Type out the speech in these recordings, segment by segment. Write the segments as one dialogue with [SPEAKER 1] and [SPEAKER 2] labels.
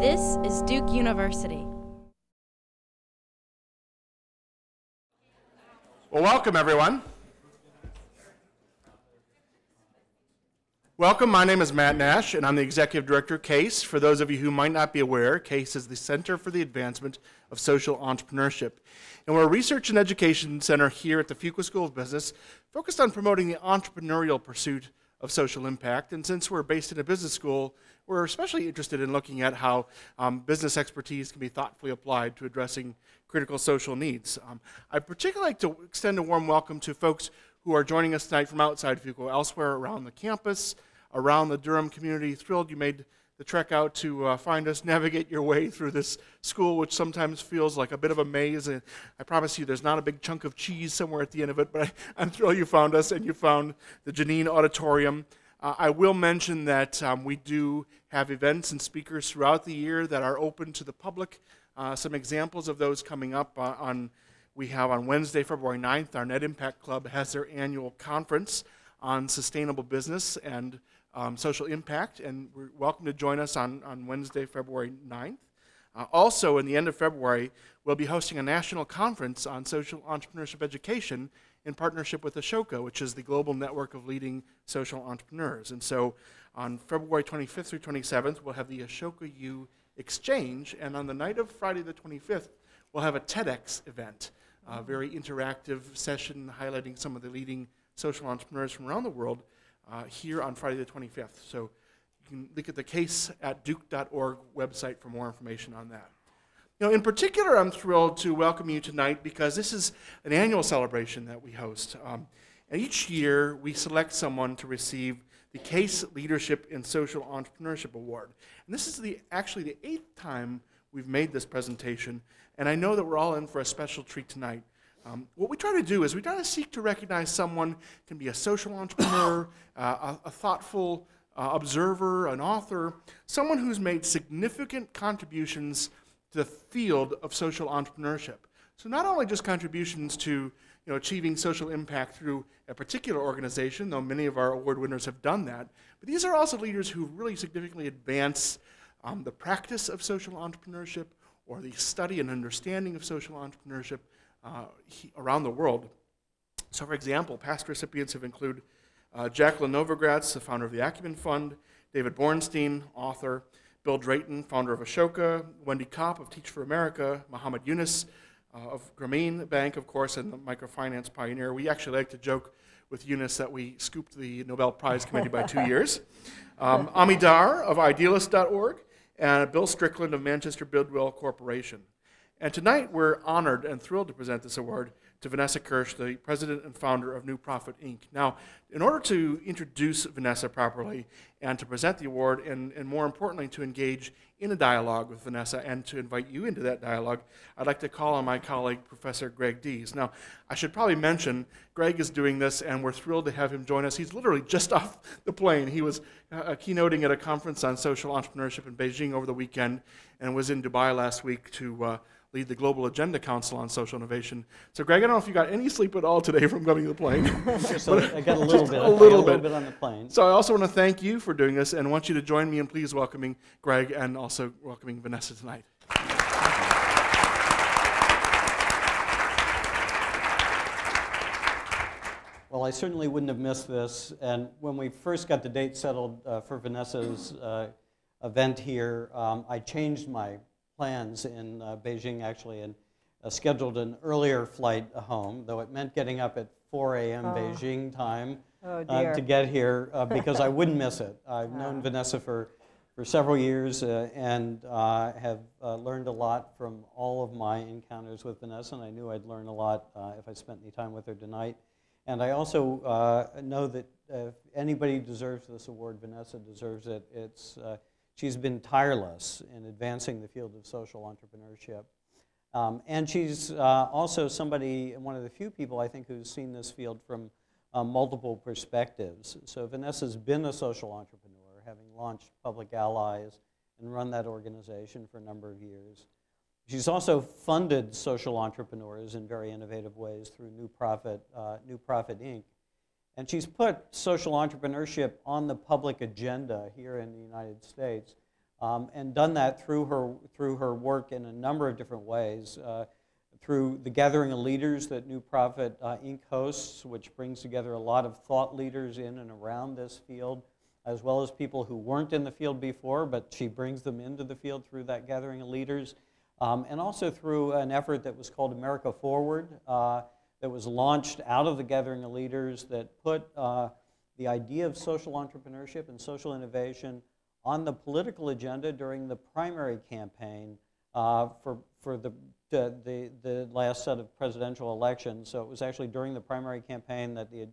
[SPEAKER 1] This is Duke University.
[SPEAKER 2] Well, welcome everyone. Welcome. My name is Matt Nash, and I'm the Executive Director of CASE. For those of you who might not be aware, CASE is the Center for the Advancement of Social Entrepreneurship. And we're a research and education center here at the Fuqua School of Business focused on promoting the entrepreneurial pursuit of social impact. And since we're based in a business school, we're especially interested in looking at how um, business expertise can be thoughtfully applied to addressing critical social needs. Um, I'd particularly like to extend a warm welcome to folks who are joining us tonight from outside Fuqua, elsewhere around the campus, around the Durham community. Thrilled you made the trek out to uh, find us, navigate your way through this school, which sometimes feels like a bit of a maze. And I promise you, there's not a big chunk of cheese somewhere at the end of it, but I, am thrilled you found us and you found the Geneen Auditorium. Uh, I will mention that um, we do have events and speakers throughout the year that are open to the public. Uh, some examples of those coming up uh, on we have on Wednesday, February 9th, our Net Impact Club has their annual conference on sustainable business and um, social impact, and we're welcome to join us on, on Wednesday, February 9th. Uh, also, in the end of February, we'll be hosting a national conference on social entrepreneurship education in partnership with Ashoka, which is the global network of leading social entrepreneurs. And so on February 25th through 27th, we'll have the Ashoka U Exchange, and on the night of Friday the 25th, we'll have a TEDx event, a very interactive session highlighting some of the leading social entrepreneurs from around the world uh, here on Friday the 25th. So you can look at the case at duke.org website for more information on that. You know, in particular, I'm thrilled to welcome you tonight because this is an annual celebration that we host. Um, and each year, we select someone to receive the Case Leadership in Social Entrepreneurship Award. And this is the, actually the eighth time we've made this presentation, and I know that we're all in for a special treat tonight. Um, what we try to do is we try to seek to recognize someone can be a social entrepreneur, uh, a, a, thoughtful uh, observer, an author, someone who's made significant contributions to the field of social entrepreneurship. So not only just contributions to you know, achieving social impact through a particular organization, though many of our award winners have done that, but these are also leaders who really significantly advance um, the practice of social entrepreneurship or the study and understanding of social entrepreneurship uh, he, around the world. So, for example, past recipients have included uh, Jacqueline Novogratz, the founder of the Acumen Fund, David Bornstein, author, Bill Drayton, founder of Ashoka, Wendy Kopp of Teach for America, Muhammad Yunus uh, of Grameen Bank, of course, and the microfinance pioneer. We actually like to joke with Yunus that we scooped the Nobel Prize Committee by two years. Um, Ami Dar of Idealist.org, and Bill Strickland of Manchester Bidwell Corporation. And tonight we're honored and thrilled to present this award to Vanessa Kirsch, the president and founder of New Profit Inc. Now, in order to introduce Vanessa properly and to present the award, and, and more importantly, to engage in a dialogue with Vanessa and to invite you into that dialogue, I'd like to call on my colleague, Professor Greg Dees. Now, I should probably mention, Greg is doing this, and we're thrilled to have him join us. He's literally just off the plane. He was uh, keynoting at a conference on social entrepreneurship in Beijing over the weekend and was in Dubai last week to. Uh, lead the Global Agenda Council on Social Innovation. So, Greg, I don't know if you got any sleep at all today from coming to the plane.
[SPEAKER 3] so I got a little bit.
[SPEAKER 2] A little,
[SPEAKER 3] bit. bit on the plane.
[SPEAKER 2] So I also want to thank you for doing this and want you to join me in please welcoming Greg and also welcoming Vanessa tonight.
[SPEAKER 3] Well, I certainly wouldn't have missed this. And when we first got the date settled uh, for Vanessa's uh, event here, um, I changed my plans in uh, Beijing actually and uh, scheduled an earlier flight home, though it meant getting up at 4 a.m. Oh. Beijing time
[SPEAKER 4] oh,
[SPEAKER 3] uh, to get here uh, because I wouldn't miss it. I've known Vanessa for, for several years uh, and uh, have learned a lot from all of my encounters with Vanessa, and I knew I'd learn a lot if I spent any time with her tonight. And I also know that if anybody deserves this award, Vanessa deserves it. It's She's been tireless in advancing the field of social entrepreneurship. Um, and she's uh, also somebody, one of the few people I think who's seen this field from uh, multiple perspectives. So Vanessa's been a social entrepreneur, having launched Public Allies and run that organization for a number of years. She's also funded social entrepreneurs in very innovative ways through New Profit, uh, New Profit Inc. And she's put social entrepreneurship on the public agenda here in the United States um, and done that through her, through her work in a number of different ways. Uh, through the gathering of leaders that New Profit uh, Inc. hosts, which brings together a lot of thought leaders in and around this field, as well as people who weren't in the field before, but she brings them into the field through that gathering of leaders. Um, and also through an effort that was called America Forward, uh, that was launched out of the gathering of leaders that put uh, the idea of social entrepreneurship and social innovation on the political agenda during the primary campaign uh, for, for the, the, the, the last set of presidential elections. So it was actually during the primary campaign that the,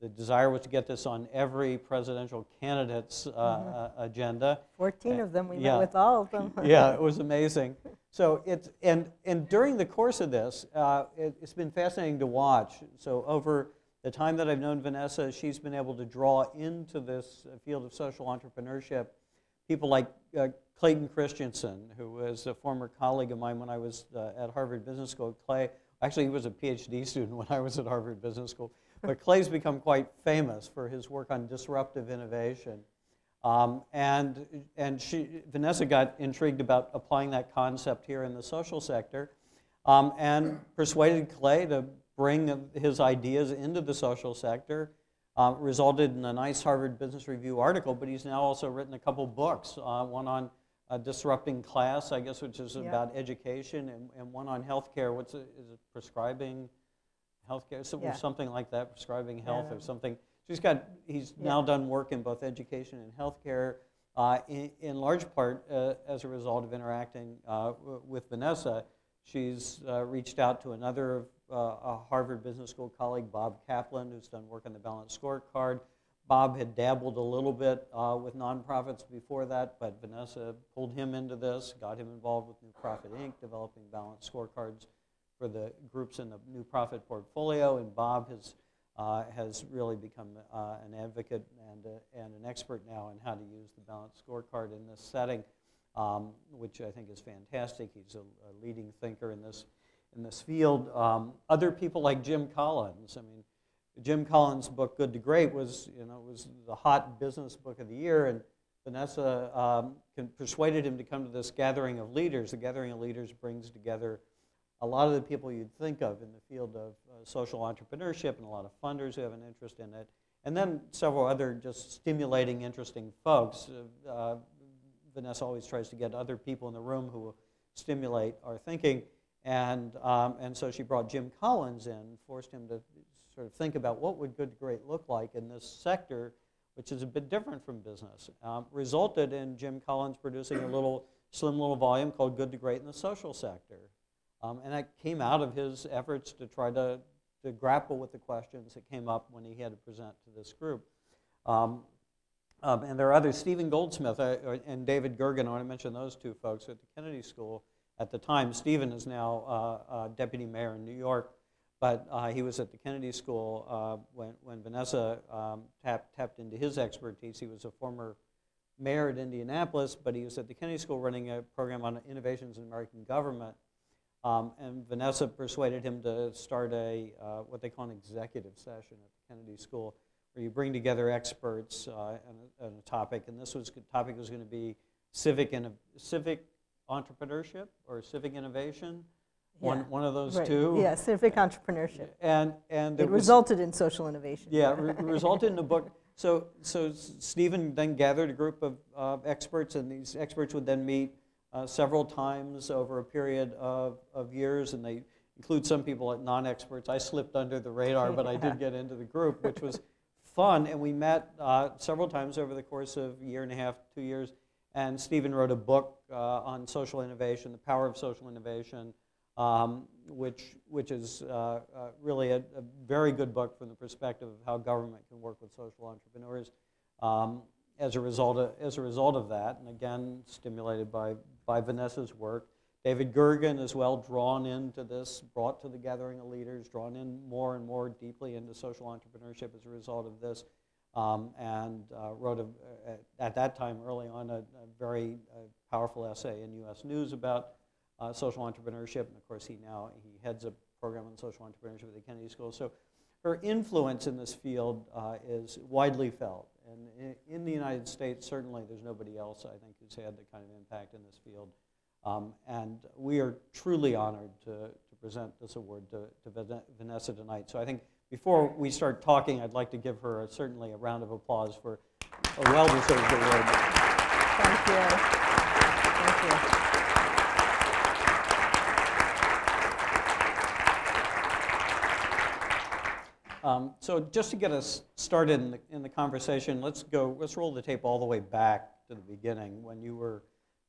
[SPEAKER 3] the desire was to get this on every presidential candidate's uh, uh, agenda.
[SPEAKER 4] 14 of them, we
[SPEAKER 3] Yeah.
[SPEAKER 4] met with all of them.
[SPEAKER 3] yeah, it was amazing. So it's and and during the course of this, uh, it, it's been fascinating to watch. So over the time that I've known Vanessa, she's been able to draw into this uh, field of social entrepreneurship people like uh, Clayton Christensen, who was a former colleague of mine when I was uh, at Harvard Business School. Clay, actually, he was a PhD student when I was at Harvard Business School. But Clay's become quite famous for his work on disruptive innovation. Um, and and she, Vanessa got intrigued about applying that concept here in the social sector um, and persuaded Clay to bring his ideas into the social sector. Uh, resulted in a nice Harvard Business Review article, but he's now also written a couple books, uh, one on uh, disrupting class, I guess, which is
[SPEAKER 4] Yeah.
[SPEAKER 3] about education, and, and one on healthcare. What's is it prescribing healthcare, so,
[SPEAKER 4] Yeah.
[SPEAKER 3] something like that, prescribing health or something. So he's got, he's now done work in both education and healthcare, uh, in, in large part uh, as a result of interacting uh, w- with Vanessa. She's uh, reached out to another uh, a Harvard Business School colleague, Bob Kaplan, who's done work on the balanced scorecard. Bob had dabbled a little bit uh, with nonprofits before that, but Vanessa pulled him into this, got him involved with New Profit Inc., developing balanced scorecards for the groups in the New Profit portfolio. And Bob has, uh, has really become uh, an advocate and, uh, and an expert now in how to use the balanced scorecard in this setting, um, which I think is fantastic. He's a, a leading thinker in this in this field. Um, other people like Jim Collins. I mean, Jim Collins' book Good to Great was, you know, was the hot business book of the year, and Vanessa um, persuaded him to come to this gathering of leaders. The gathering of leaders brings together a lot of the people you'd think of in the field of uh, social entrepreneurship and a lot of funders who have an interest in it, and then several other just stimulating, interesting folks. Uh, uh, Vanessa always tries to get other people in the room who will stimulate our thinking. And, um, and so she brought Jim Collins in, forced him to sort of think about what would good to great look like in this sector, which is a bit different from business. Um, resulted in Jim Collins producing a little slim little volume called Good to Great in the Social Sector. Um, and that came out of his efforts to try to, to grapple with the questions that came up when he had to present to this group. Um, um, and there are others, Stephen Goldsmith uh, and David Gergen, I want to mention those two folks at the Kennedy School at the time. Stephen is now uh, uh, deputy mayor in New York, but uh, he was at the Kennedy School uh, when, when Vanessa um, tapped, tapped into his expertise. He was a former mayor at Indianapolis, but he was at the Kennedy School running a program on innovations in American government. Um, and Vanessa persuaded him to start a uh, what they call an executive session at the Kennedy School, where you bring together experts uh, on, a, a topic. And this was topic was going to be civic and civic entrepreneurship or civic innovation. One,
[SPEAKER 4] Yeah.
[SPEAKER 3] one of those
[SPEAKER 4] Right.
[SPEAKER 3] two.
[SPEAKER 4] Yeah, civic entrepreneurship.
[SPEAKER 3] And and
[SPEAKER 4] It
[SPEAKER 3] was-
[SPEAKER 4] resulted in social innovation.
[SPEAKER 3] yeah, re- resulted in a book. So, so Stephen then gathered a group of uh, experts, and these experts would then meet uh, several times over a period of, of years, and they include some people like non-experts. I slipped under the radar, but I did get into the group, which was fun. And we met uh, several times over the course of a year and a half, two years. And Stephen wrote a book uh, on social innovation, the power of social innovation, um, which, which is uh, uh, really a, a very good book from the perspective of how government can work with social entrepreneurs. Um, as a result of, as a result of that, and again stimulated by, by Vanessa's work, David Gergen as well drawn into this, brought to the gathering of leaders, drawn in more and more deeply into social entrepreneurship as a result of this, um, and uh, wrote a- at that time early on a, a very uh, powerful essay in U.S. News about uh, social entrepreneurship, and of course he now he heads a program on social entrepreneurship at the Kennedy School. So her influence in this field uh, is widely felt, And in the United States, certainly, there's nobody else, I think, who's had the kind of impact in this field. Um, And we are truly honored to, to present this award to, to Vanessa tonight. So I think before we start talking, I'd like to give her a- certainly a round of applause for a well-deserved award.
[SPEAKER 4] Thank you. Thank you.
[SPEAKER 3] Um, So just to get us started in the, in the conversation, let's go, let's roll the tape all the way back to the beginning, when you were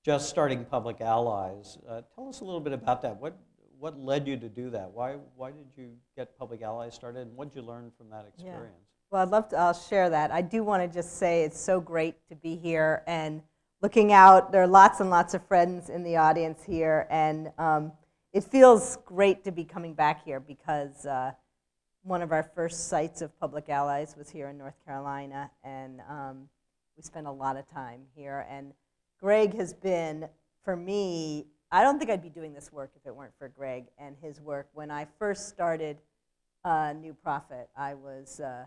[SPEAKER 3] just starting Public Allies. Uh, Tell us a little bit about that. What, what led you to do that? Why, why did you get Public Allies started, and what did you learn from that experience? Yeah.
[SPEAKER 4] Well, I'd love to, I'll share that. I do want to just say it's so great to be here and looking out. There are lots and lots of friends in the audience here, and um, it feels great to be coming back here because uh, one of our first sites of public allies was here in North Carolina, and um, we spent a lot of time here. And Greg has been, for me, I don't think I'd be doing this work if it weren't for Greg and his work. When I first started uh, New Profit, I was. Uh,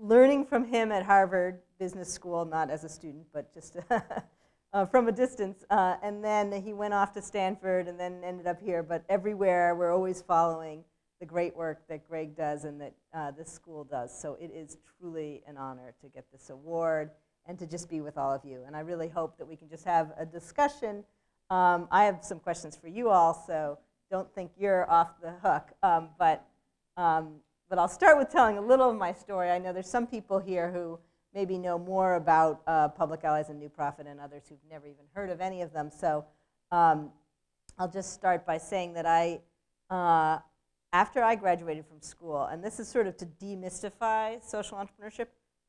[SPEAKER 4] learning from him at Harvard Business School, not as a student, but just uh, from a distance. Uh, and then he went off to Stanford and then ended up here. But everywhere, we're always following the great work that Greg does and that uh, this school does. So it is truly an honor to get this award and to just be with all of you. And I really hope that we can just have a discussion. Um, I have some questions for you all, so don't think you're off the hook. Um, but um, but I'll start with telling a little of my story. I know there's some people here who maybe know more about uh, Public Allies and New Profit and others who've never even heard of any of them. So um, I'll just start by saying that I, uh, after I graduated from school, and this is sort of to demystify social entrepreneurship,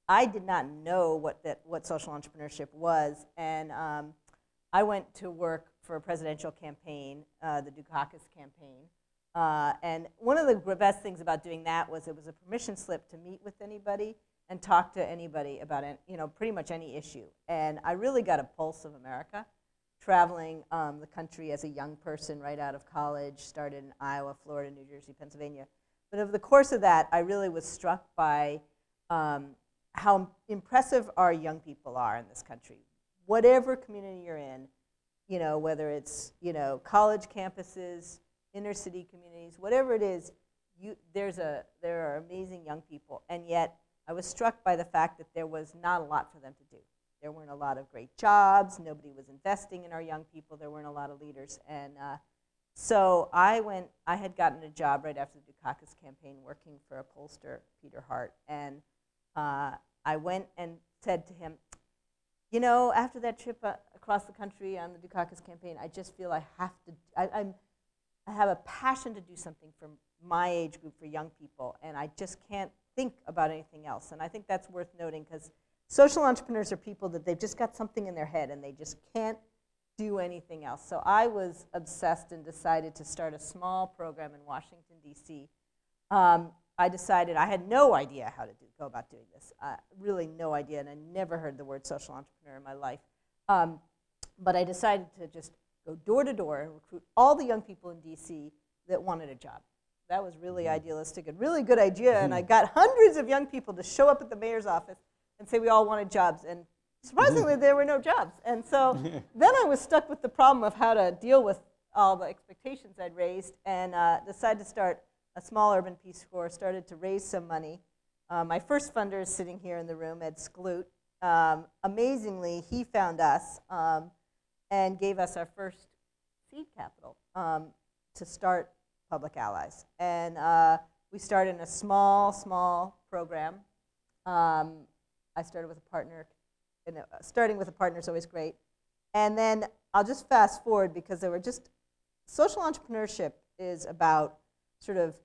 [SPEAKER 4] I did not know what, that, what social entrepreneurship was. And um, I went to work for a presidential campaign, uh, the Dukakis campaign. Uh, and one of the best things about doing that was it was a permission slip to meet with anybody and talk to anybody about you know pretty much any issue. And I really got a pulse of America, traveling um, the country as a young person right out of college. Started in Iowa, Florida, New Jersey, Pennsylvania. But over the course of that, I really was struck by um, how impressive our young people are in this country. Whatever community you're in, you know, whether it's you know college campuses, inner city communities, whatever it is, you, there's a, there are amazing young people. And yet, I was struck by the fact that there was not a lot for them to do. There weren't a lot of great jobs. Nobody was investing in our young people. There weren't a lot of leaders. And uh, so I went, I had gotten a job right after the Dukakis campaign working for a pollster, Peter Hart. And uh, I went and said to him, you know, after that trip uh, across the country on the Dukakis campaign, I just feel I have to, I, I'm, I have a passion to do something for my age group, for young people, and I just can't think about anything else. And I think that's worth noting because social entrepreneurs are people that they've just got something in their head and they just can't do anything else. So I was obsessed and decided to start a small program in Washington, D.C. Um, I decided I had no idea how to do, go about doing this. Uh, really, no idea, and I never heard the word social entrepreneur in my life. Um, but I decided to just go door to door and recruit all the young people in DC that wanted a job. That was really idealistic and really good idea. And I got hundreds of young people to show up at the mayor's office and say we all wanted jobs. And surprisingly, there were no jobs. And so then I was stuck with the problem of how to deal with all the expectations I'd raised and uh, decided to start a small urban Peace Corps, started to raise some money. Uh, my first funder is sitting here in the room, Ed Skloot. Um, amazingly, he found us. Um, and gave us our first seed capital um, to start Public Allies. And uh, we started in a small, small program. Um, I started with a partner. And uh, starting with a partner is always great. And then I'll just fast forward because there were just social entrepreneurship is about sort of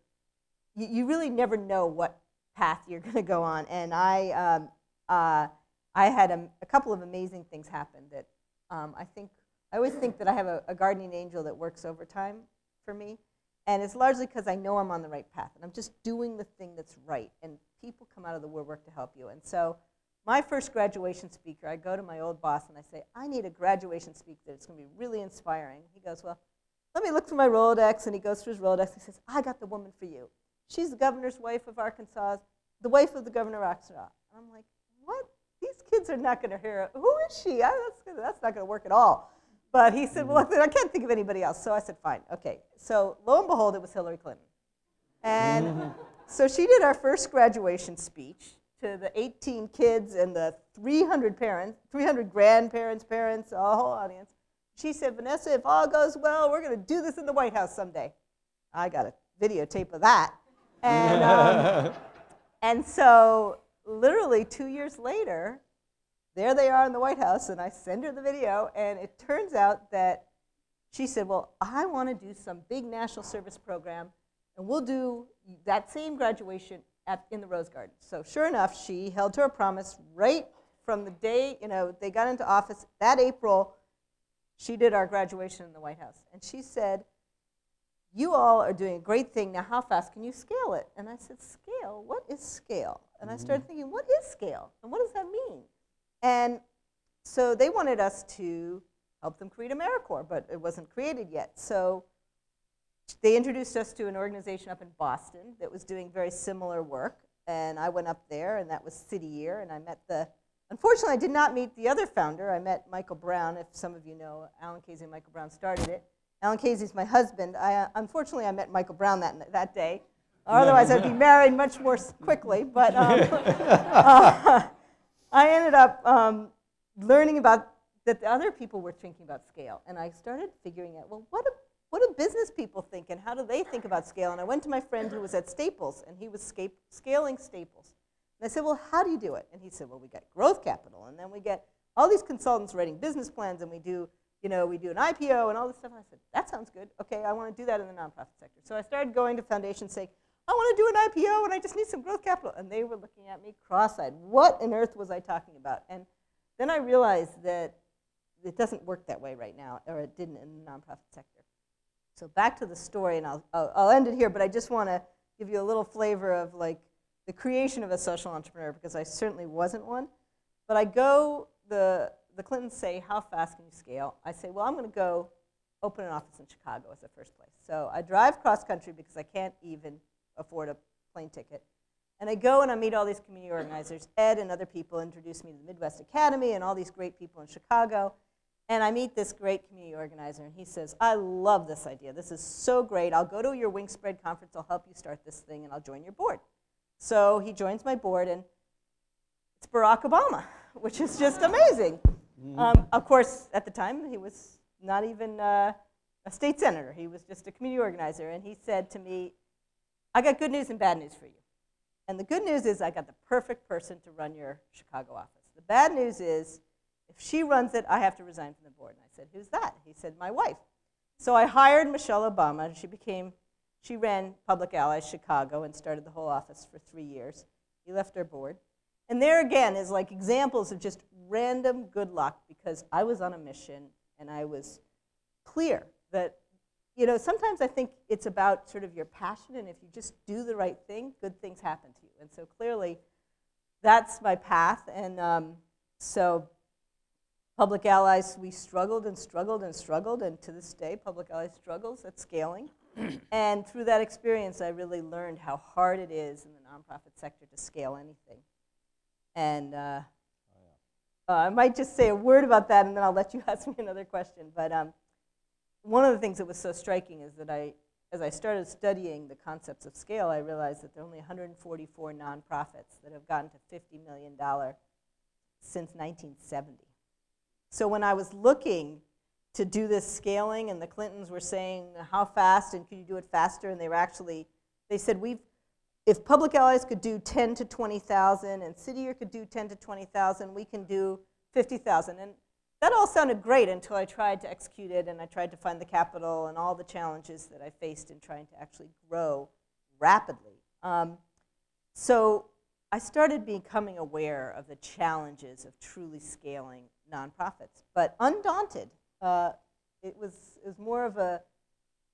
[SPEAKER 4] you, you really never know what path you're going to go on. And I um, uh, I had a, a couple of amazing things happen that um, I think I always think that I have a, a guardian angel that works overtime for me, and it's largely because I know I'm on the right path and I'm just doing the thing that's right. And people come out of the woodwork to help you. And so, my first graduation speaker, I go to my old boss and I say, I need a graduation speaker that's going to be really inspiring. He goes, Well, let me look through my Rolodex, and he goes through his Rolodex. And he says, I got the woman for you. She's the governor's wife of Arkansas, the wife of the governor of Arkansas. And I'm like, what? These kids are not going to hear, it. who is she? I, that's, that's not going to work at all. But he said, well, I can't think of anybody else. So I said, fine, okay. So lo and behold, it was Hillary Clinton. And mm-hmm. so she did our first graduation speech to the 18 kids and the 300 parents, 300 grandparents, parents, a whole audience. She said, Vanessa, if all goes well, we're going to do this in the White House someday. I got a videotape of that. And, um, and so, literally two years later, there they are in the White House, and I send her the video, and it turns out that she said, Well, I want to do some big national service program, and we'll do that same graduation at, in the Rose Garden. So, sure enough, she held to her promise right from the day you know they got into office that April. She did our graduation in the White House, and she said, "You all are doing a great thing. Now, how fast can you scale it?" And I said, "Scale? What is scale?" And I started mm-hmm. thinking, "What is scale? And what does that mean?" And so they wanted us to help them create AmeriCorps, but it wasn't created yet. So they introduced us to an organization up in Boston that was doing very similar work. And I went up there, and that was City Year, and I met the. Unfortunately, I did not meet the other founder. I met Michael Brown. If some of you know, Alan Khazei and Michael Brown started it. Alan Khazei's my husband. I, unfortunately, I met Michael Brown that, that day. Otherwise, I'd be married much more quickly. But um, uh, I ended up um, learning about that the other people were thinking about scale, and I started figuring out, well, what what do business people think, and how do they think about scale? And I went to my friend who was at Staples, and he was sca- scaling Staples. And I said, well, how do you do it? And he said, well, we get growth capital, and then we get all these consultants writing business plans, and we do, you know, we do an IPO and all this stuff. And I said, that sounds good. Okay, I want to do that in the nonprofit sector. So I started going to foundations saying, I want to do an IPO, and I just need some growth capital. And they were looking at me cross-eyed. What on earth was I talking about? And then I realized that it doesn't work that way right now, or it didn't in the nonprofit sector. So back to the story, and I'll, I'll, I'll end it here, but I just want to give you a little flavor of like the creation of a social entrepreneur, because I certainly wasn't one. But I go, the, the Clintons say, how fast can you scale? I say, well, I'm going to go open an office in Chicago as the first place. So I drive cross country because I can't even afford a plane ticket. And I go and I meet all these community organizers. Ed and other people introduce me to the Midwest Academy and all these great people in Chicago. And I meet this great community organizer, and he says, I love this idea. This is so great. I'll go to your Wingspread conference, I'll help you start this thing, and I'll join your board. So he joins my board, and it's Barack Obama, which is just amazing. Um, of course, at the time, he was not even uh, a state senator, he was just a community organizer. And he said to me, I got good news and bad news for you. And the good news is I got the perfect person to run your Chicago office. The bad news is if she runs it, I have to resign from the board. And I said, Who's that? He said, My wife. So I hired Michelle Obama, and she became, she ran Public Allies Chicago and started the whole office for three years. He left our board. And there again is like examples of just random good luck because I was on a mission and I was clear that, you know, sometimes I think it's about sort of your passion, and if you just do the right thing, good things happen to you. And so clearly, that's my path. And um, so, Public Allies, we struggled and struggled and struggled, and to this day, Public Allies struggles at scaling. and through that experience, I really learned how hard it is in the nonprofit sector to scale anything. And uh, uh, I might just say a word about that, and then I'll let you ask me another question. But um, one of the things that was so striking is that I, as I started studying the concepts of scale, I realized that there are only 144 nonprofits that have gotten to $50 million since 1970. So when I was looking to do this scaling, and the Clintons were saying, how fast, and could you do it faster? And they were actually, they said, we've, if Public Allies could do 10 to 20,000, and City Year could do 10 to 20,000, we can do 50,000. And that all sounded great until I tried to execute it, and I tried to find the capital and all the challenges that I faced in trying to actually grow rapidly. Um, so I started becoming aware of the challenges of truly scaling nonprofits, but undaunted. Uh, it was it was more of a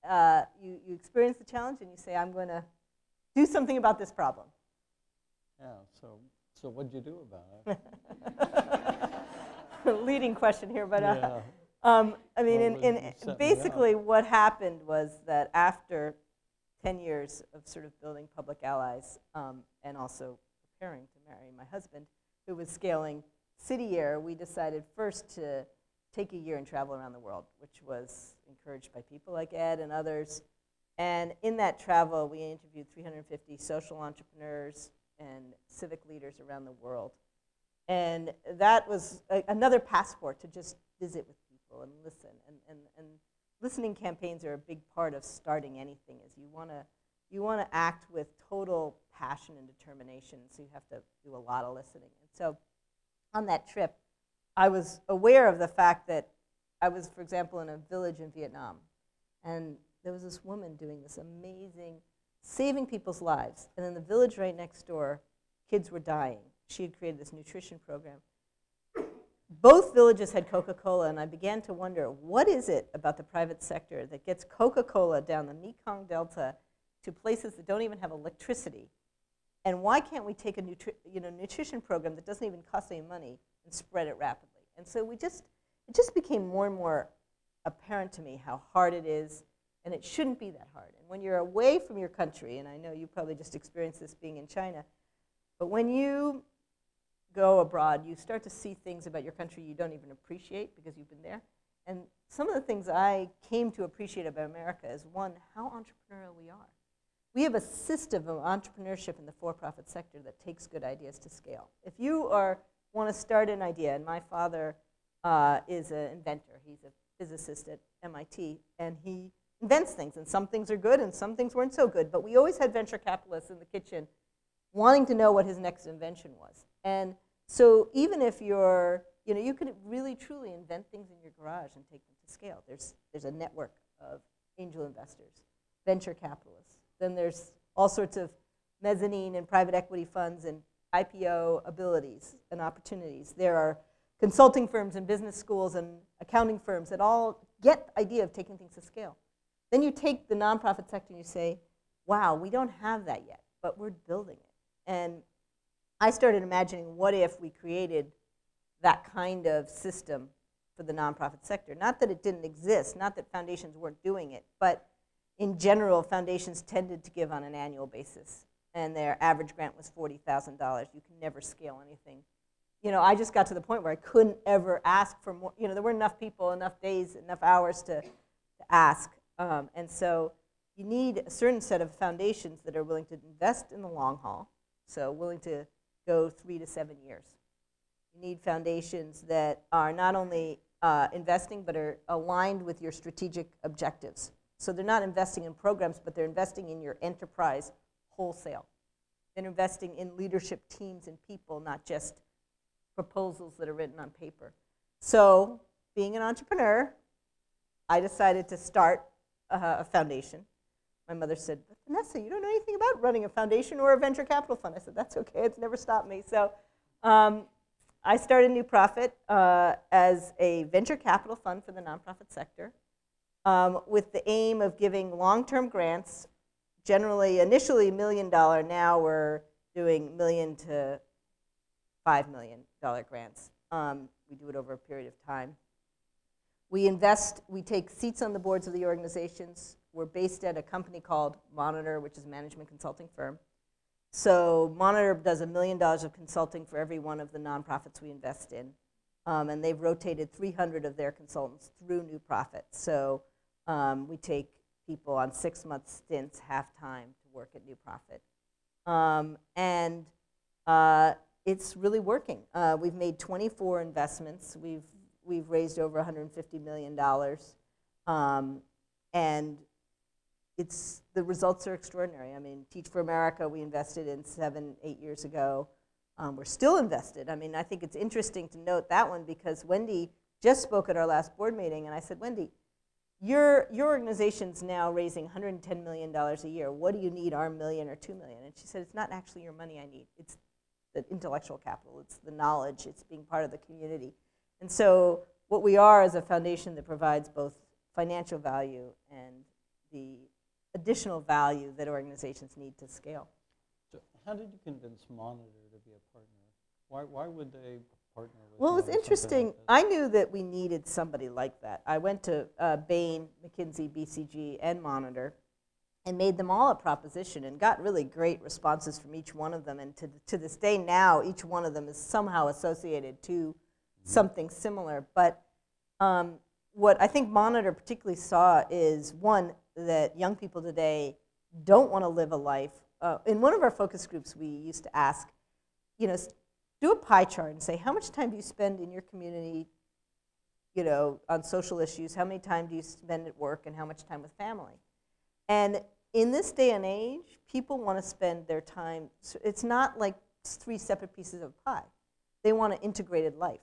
[SPEAKER 4] uh, you you experience the challenge and you say I'm going to do something about this problem.
[SPEAKER 3] Yeah, so, so what'd you do about it?
[SPEAKER 4] Leading question here, but uh,
[SPEAKER 3] Yeah.
[SPEAKER 4] um, I mean,
[SPEAKER 3] What
[SPEAKER 4] in, in, basically what happened was that after 10 years of sort of building public allies um, and also preparing to marry my husband, who was scaling City Year, we decided first to take a year and travel around the world, which was encouraged by people like Ed and others. And in that travel, we interviewed 350 social entrepreneurs and civic leaders around the world. And that was a, another passport to just visit with people and listen. And, and, and listening campaigns are a big part of starting anything. Is you want to you want to act with total passion and determination. So you have to do a lot of listening. And so on that trip, I was aware of the fact that I was, for example, in a village in Vietnam, and there was this woman doing this amazing, saving people's lives. And in the village right next door, kids were dying. She had created this nutrition program. Both villages had Coca Cola, and I began to wonder what is it about the private sector that gets Coca Cola down the Mekong Delta to places that don't even have electricity? And why can't we take a nutri- you know, nutrition program that doesn't even cost any money and spread it rapidly? And so we just, it just became more and more apparent to me how hard it is, and it shouldn't be that hard. And when you're away from your country, and I know you probably just experienced this being in China, but when you go abroad, you start to see things about your country you don't even appreciate because you've been there. And some of the things I came to appreciate about America is one, how entrepreneurial we are. We have a system of entrepreneurship in the for-profit sector that takes good ideas to scale. If you are want to start an idea, and my father uh, is an inventor. He's a physicist at MIT, and he invents things, and some things are good, and some things weren't so good. But we always had venture capitalists in the kitchen wanting to know what his next invention was. And so even if you're, you know, you could really truly invent things in your garage and take them to scale. There's, there's a network of angel investors, venture capitalists. Then there's all sorts of mezzanine and private equity funds and IPO abilities and opportunities. There are consulting firms and business schools and accounting firms that all get the idea of taking things to scale. Then you take the nonprofit sector and you say, wow, we don't have that yet, but we're building it. And I started imagining what if we created that kind of system for the nonprofit sector. Not that it didn't exist, not that foundations weren't doing it, but in general, foundations tended to give on an annual basis, and their average grant was $40,000. You can never scale anything. You know, I just got to the point where I couldn't ever ask for more. You know, there weren't enough people, enough days, enough hours to, to ask. Um, and so you need a certain set of foundations that are willing to invest in the long haul, so willing to go three to seven years. You need foundations that are not only uh, investing, but are aligned with your strategic objectives. So they're not investing in programs, but they're investing in your enterprise wholesale. They're investing in leadership teams and people, not just proposals that are written on paper. So, being an entrepreneur, I decided to start a, a foundation. My mother said, "But Vanessa, you don't know anything about running a foundation or a venture capital fund. I said, That's okay, it's never stopped me. So, um, I started New Profit uh, as a venture capital fund for the nonprofit sector um, with the aim of giving long term grants, generally, initially million dollar, now we're doing million to five million dollar grants. Um, we do it over a period of time. We invest, we take seats on the boards of the organizations. We're based at a company called Monitor, which is a management consulting firm. So Monitor does a million dollars of consulting for every one of the nonprofits we invest in. Um, and they've rotated 300 of their consultants through New Profit. So um, we take people on six month stints, half time, to work at New Profit. Um, and uh, it's really working. Uh, we've made 24 investments. We've, we've raised over $150 million. Um, and it's, the results are extraordinary. I mean, Teach for America, we invested in seven, eight years ago. Um, we're still invested. I mean, I think it's interesting to note that one because Wendy just spoke at our last board meeting, and I said, Wendy, your, your organization's now raising $110 million a year. What do you need, our million or two million? And she said, it's not actually your money I need. It's the intellectual capital. It's the knowledge. It's being part of the community. And so what we are is a foundation that provides both financial value and the additional value that organizations need to scale.
[SPEAKER 3] So how did you convince Monitor to be a partner? Why, why would they partner with
[SPEAKER 4] Well, it was
[SPEAKER 3] on something
[SPEAKER 4] interesting.
[SPEAKER 3] like?
[SPEAKER 4] I knew that we needed somebody like that. I went to uh, Bain, McKinsey, BCG, and Monitor, and made them all a proposition and got really great responses from each one of them. And to, to this day now, each one of them is somehow associated to something similar. But um, what I think Monitor particularly saw is one, that young people today don't want to live a life. Uh, in one of our focus groups, we used to ask, you know, s- do a pie chart and say, how much time do you spend in your community, you know, on social issues? How many time do you spend at work and how much time with family? And in this day and age, people want to spend their time, it's not like three separate pieces of pie. They want an integrated life.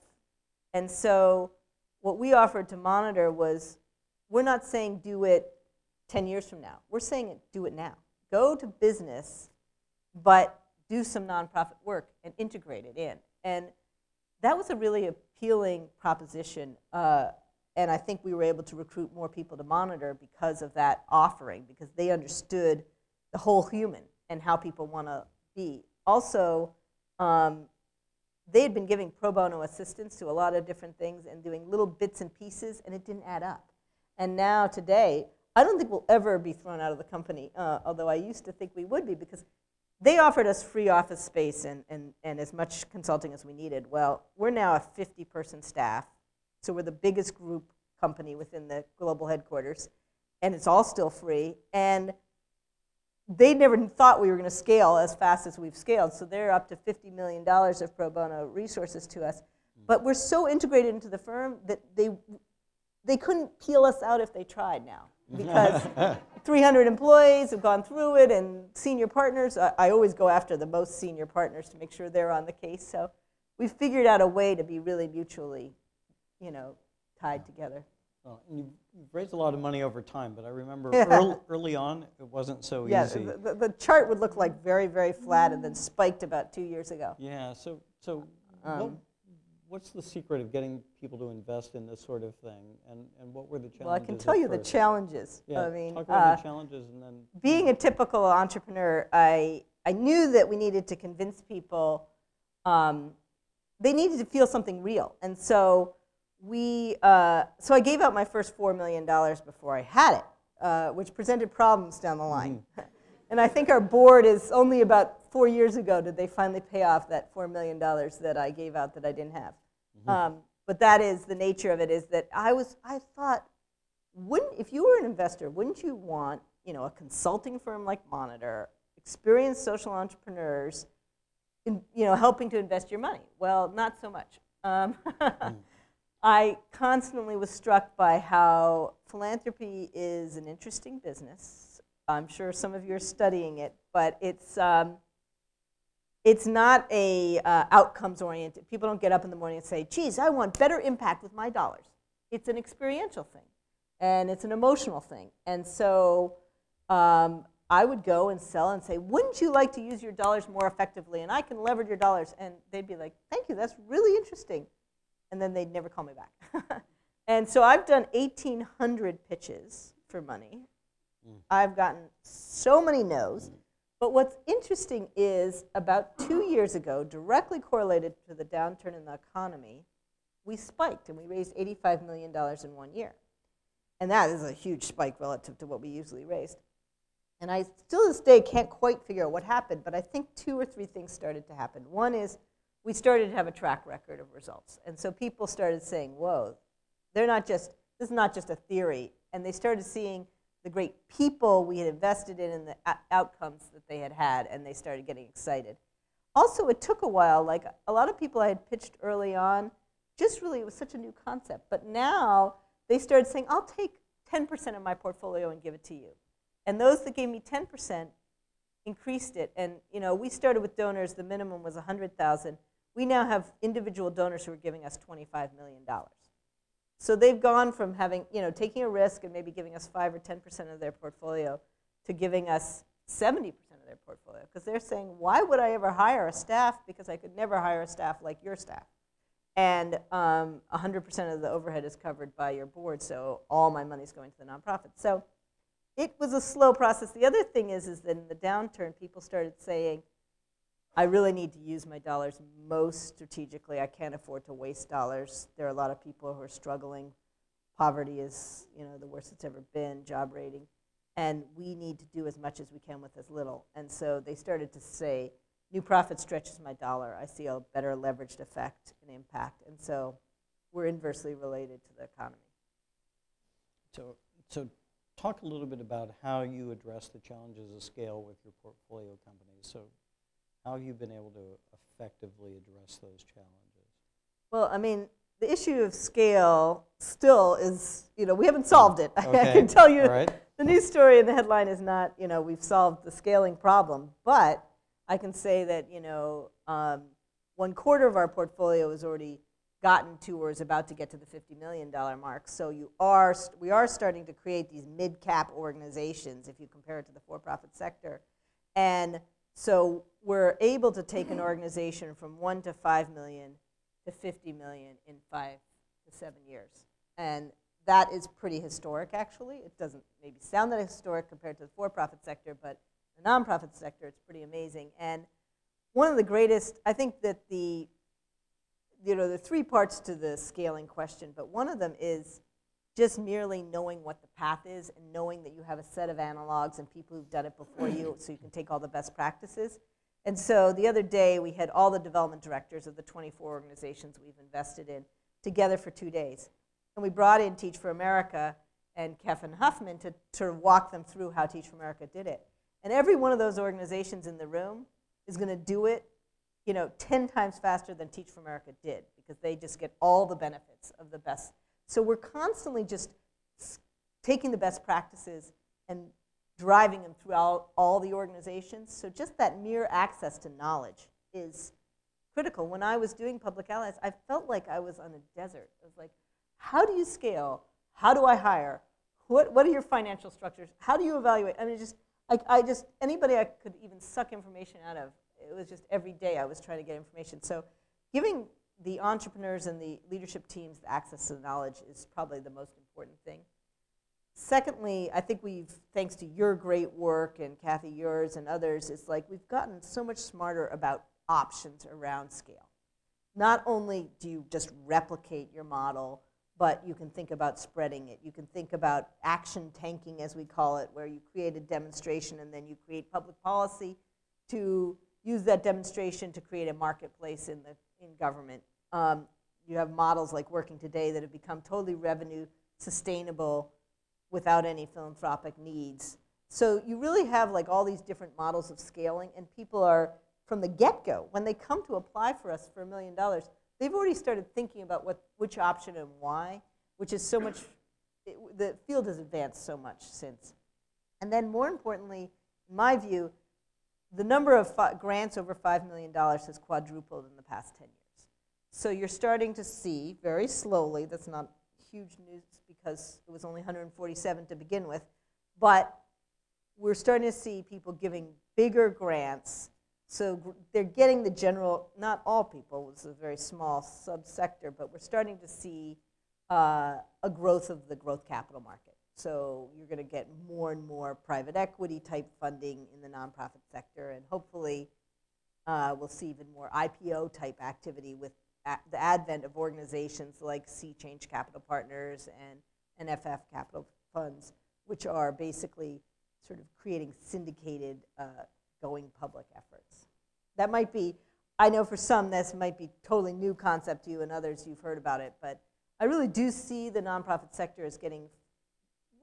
[SPEAKER 4] And so what we offered to monitor was we're not saying do it 10 years from now. We're saying do it now. Go to business, but do some nonprofit work and integrate it in. And that was a really appealing proposition. Uh, and I think we were able to recruit more people to monitor because of that offering, because they understood the whole human and how people want to be. Also, um, they had been giving pro bono assistance to a lot of different things and doing little bits and pieces, and it didn't add up. And now, today, I don't think we'll ever be thrown out of the company, uh, although I used to think we would be, because they offered us free office space and, and, and as much consulting as we needed. Well, we're now a 50 person staff, so we're the biggest group company within the global headquarters, and it's all still free. And they never thought we were going to scale as fast as we've scaled, so they're up to $50 million of pro bono resources to us. But we're so integrated into the firm that they, they couldn't peel us out if they tried now because 300 employees have gone through it and senior partners. I, I always go after the most senior partners to make sure they're on the case. So we've figured out a way to be really mutually, you know, tied together.
[SPEAKER 3] Well, and you've raised a lot of money over time, but I remember early, early on, it wasn't so
[SPEAKER 4] Yeah,
[SPEAKER 3] easy.
[SPEAKER 4] the, the, the chart would look like very, very flat and then spiked about two years ago.
[SPEAKER 3] Yeah, so, so
[SPEAKER 4] Um,
[SPEAKER 3] what, what's the secret of getting people to invest in this sort of thing? And, and what were the challenges
[SPEAKER 4] Well, I can tell you the challenges.
[SPEAKER 3] Yeah,
[SPEAKER 4] I mean,
[SPEAKER 3] talk about
[SPEAKER 4] uh,
[SPEAKER 3] the challenges and then,
[SPEAKER 4] being a typical entrepreneur, I, I knew that we needed to convince people um, they needed to feel something real. And so we, uh, so I gave out my first $4 million before I had it, uh, which presented problems down the line. and I think our board is only about four years ago did they finally pay off that $4 million that I gave out that I didn't have. Um, but that is the nature of it is that I was, I thought, wouldn't if you were an investor wouldn't you want you know a consulting firm like monitor experienced social entrepreneurs in, you know helping to invest your money? Well not so much. Um, i constantly was struck by how philanthropy is an interesting business. I'm sure some of you are studying it but it's um, it's not a uh, outcomes oriented people don't get up in the morning and say geez i want better impact with my dollars it's an experiential thing and it's an emotional thing. And so um, I would go and sell and say, Wouldn't you like to use your dollars more effectively? And I can leverage your dollars. And they'd be like, Thank you, that's really interesting. And then they'd never call me back. and so I've done 1,800 pitches for money. I've gotten so many no's. But what's interesting is about two years ago, directly correlated to the downturn in the economy, we spiked and we raised $85 million in one year. And that is a huge spike relative to what we usually raised. And I still this day can't quite figure out what happened, but I think two or three things started to happen. One is we started to have a track record of results. And so people started saying, whoa, they're not just, this is not just a theory. And they started seeing the great people we had invested in and the outcomes that they had had, and they started getting excited. Also, it took a while. Like a lot of people I had pitched early on, just really, it was such a new concept. But now they started saying, I'll take 10% of my portfolio and give it to you. And those that gave me 10% increased it. And you know, we started with donors, the minimum was 100,000. We now have individual donors who are giving us $25 million. So they've gone from having, you know, taking a risk and maybe giving us 5 or 10% of their portfolio to giving us 70% of their portfolio. Because they're saying, why would I ever hire a staff? Because I could never hire a staff like your staff. And um, 100% of the overhead is covered by your board, so all my money's going to the nonprofit. So it was a slow process. The other thing is, is that in the downturn, people started saying, I really need to use my dollars most strategically. I can't afford to waste dollars. There are a lot of people who are struggling. Poverty is, you know, the worst it's ever been, job rating. and we need to do as much as we can with as little. And so they started to say, new profit stretches my dollar. I see a better leveraged effect and impact. And so we're inversely related to the economy.
[SPEAKER 3] So, so talk a little bit about how you address the challenges of scale with your portfolio companies. So how have you been able to effectively address those challenges?
[SPEAKER 4] Well, I mean, the issue of scale still is, you know, we haven't solved it. I can tell you,
[SPEAKER 3] right.
[SPEAKER 4] the news story and the headline is not, you know, we've solved the scaling problem, but I can say that, you know, um, one quarter of our portfolio has already gotten to or is about to get to the $50 million mark. So you are, we are starting to create these mid-cap organizations if you compare it to the for-profit sector. And so we're able to take an organization from one to 5 million to 50 million in five to seven years. And that is pretty historic, actually. It doesn't maybe sound that historic compared to the for-profit sector, but the nonprofit sector, it's pretty amazing. And one of the greatest, I think that the, you know, are three parts to the scaling question, but one of them is just merely knowing what the path is and knowing that you have a set of analogs and people who've done it before you so you can take all the best practices. And so the other day, we had all the development directors of the 24 organizations we've invested in together for two days. And we brought in Teach for America and Kevin Huffman to sort of walk them through how Teach for America did it. And every one of those organizations in the room is going to do it, you know, 10 times faster than Teach for America did because they just get all the benefits of the best. So we're constantly just taking the best practices and driving them throughout all the organizations. So just that mere access to knowledge is critical. When I was doing public allies, I felt like I was on a desert. I was like, how do you scale? How do I hire? What, what are your financial structures? How do you evaluate? I mean, just, I, I just, anybody I could even suck information out of, it was just every day I was trying to get information. So giving the entrepreneurs and the leadership teams the access to the knowledge is probably the most important thing. Secondly, I think we've, thanks to your great work and Kathy, yours and others, it's like we've gotten so much smarter about options around scale. Not only do you just replicate your model, but you can think about spreading it. You can think about action tanking, as we call it, where you create a demonstration and then you create public policy to use that demonstration to create a marketplace in, the, in government. Um, you have models like Working Today that have become totally revenue sustainable without any philanthropic needs. So you really have like all these different models of scaling, and people are from the get-go when they come to apply for us for a million dollars. They've already started thinking about what which option and why, which is so much. It, the field has advanced so much since, and then more importantly, in my view, the number of grants over $5 million has quadrupled in the past 10 years. So you're starting to see, very slowly, that's not huge news because it was only 147 to begin with, but we're starting to see people giving bigger grants. So they're getting the general, not all people, it's a very small subsector, but we're starting to see uh, a growth of the growth capital market. So you're going to get more and more private equity type funding in the nonprofit sector, and hopefully uh, we'll see even more IPO type activity with the advent of organizations like Sea Change Capital Partners and NFF Capital Funds, which are basically sort of creating syndicated uh, going public efforts. That might be, I know for some this might be totally new concept to you, and others you've heard about it, but I really do see the nonprofit sector as getting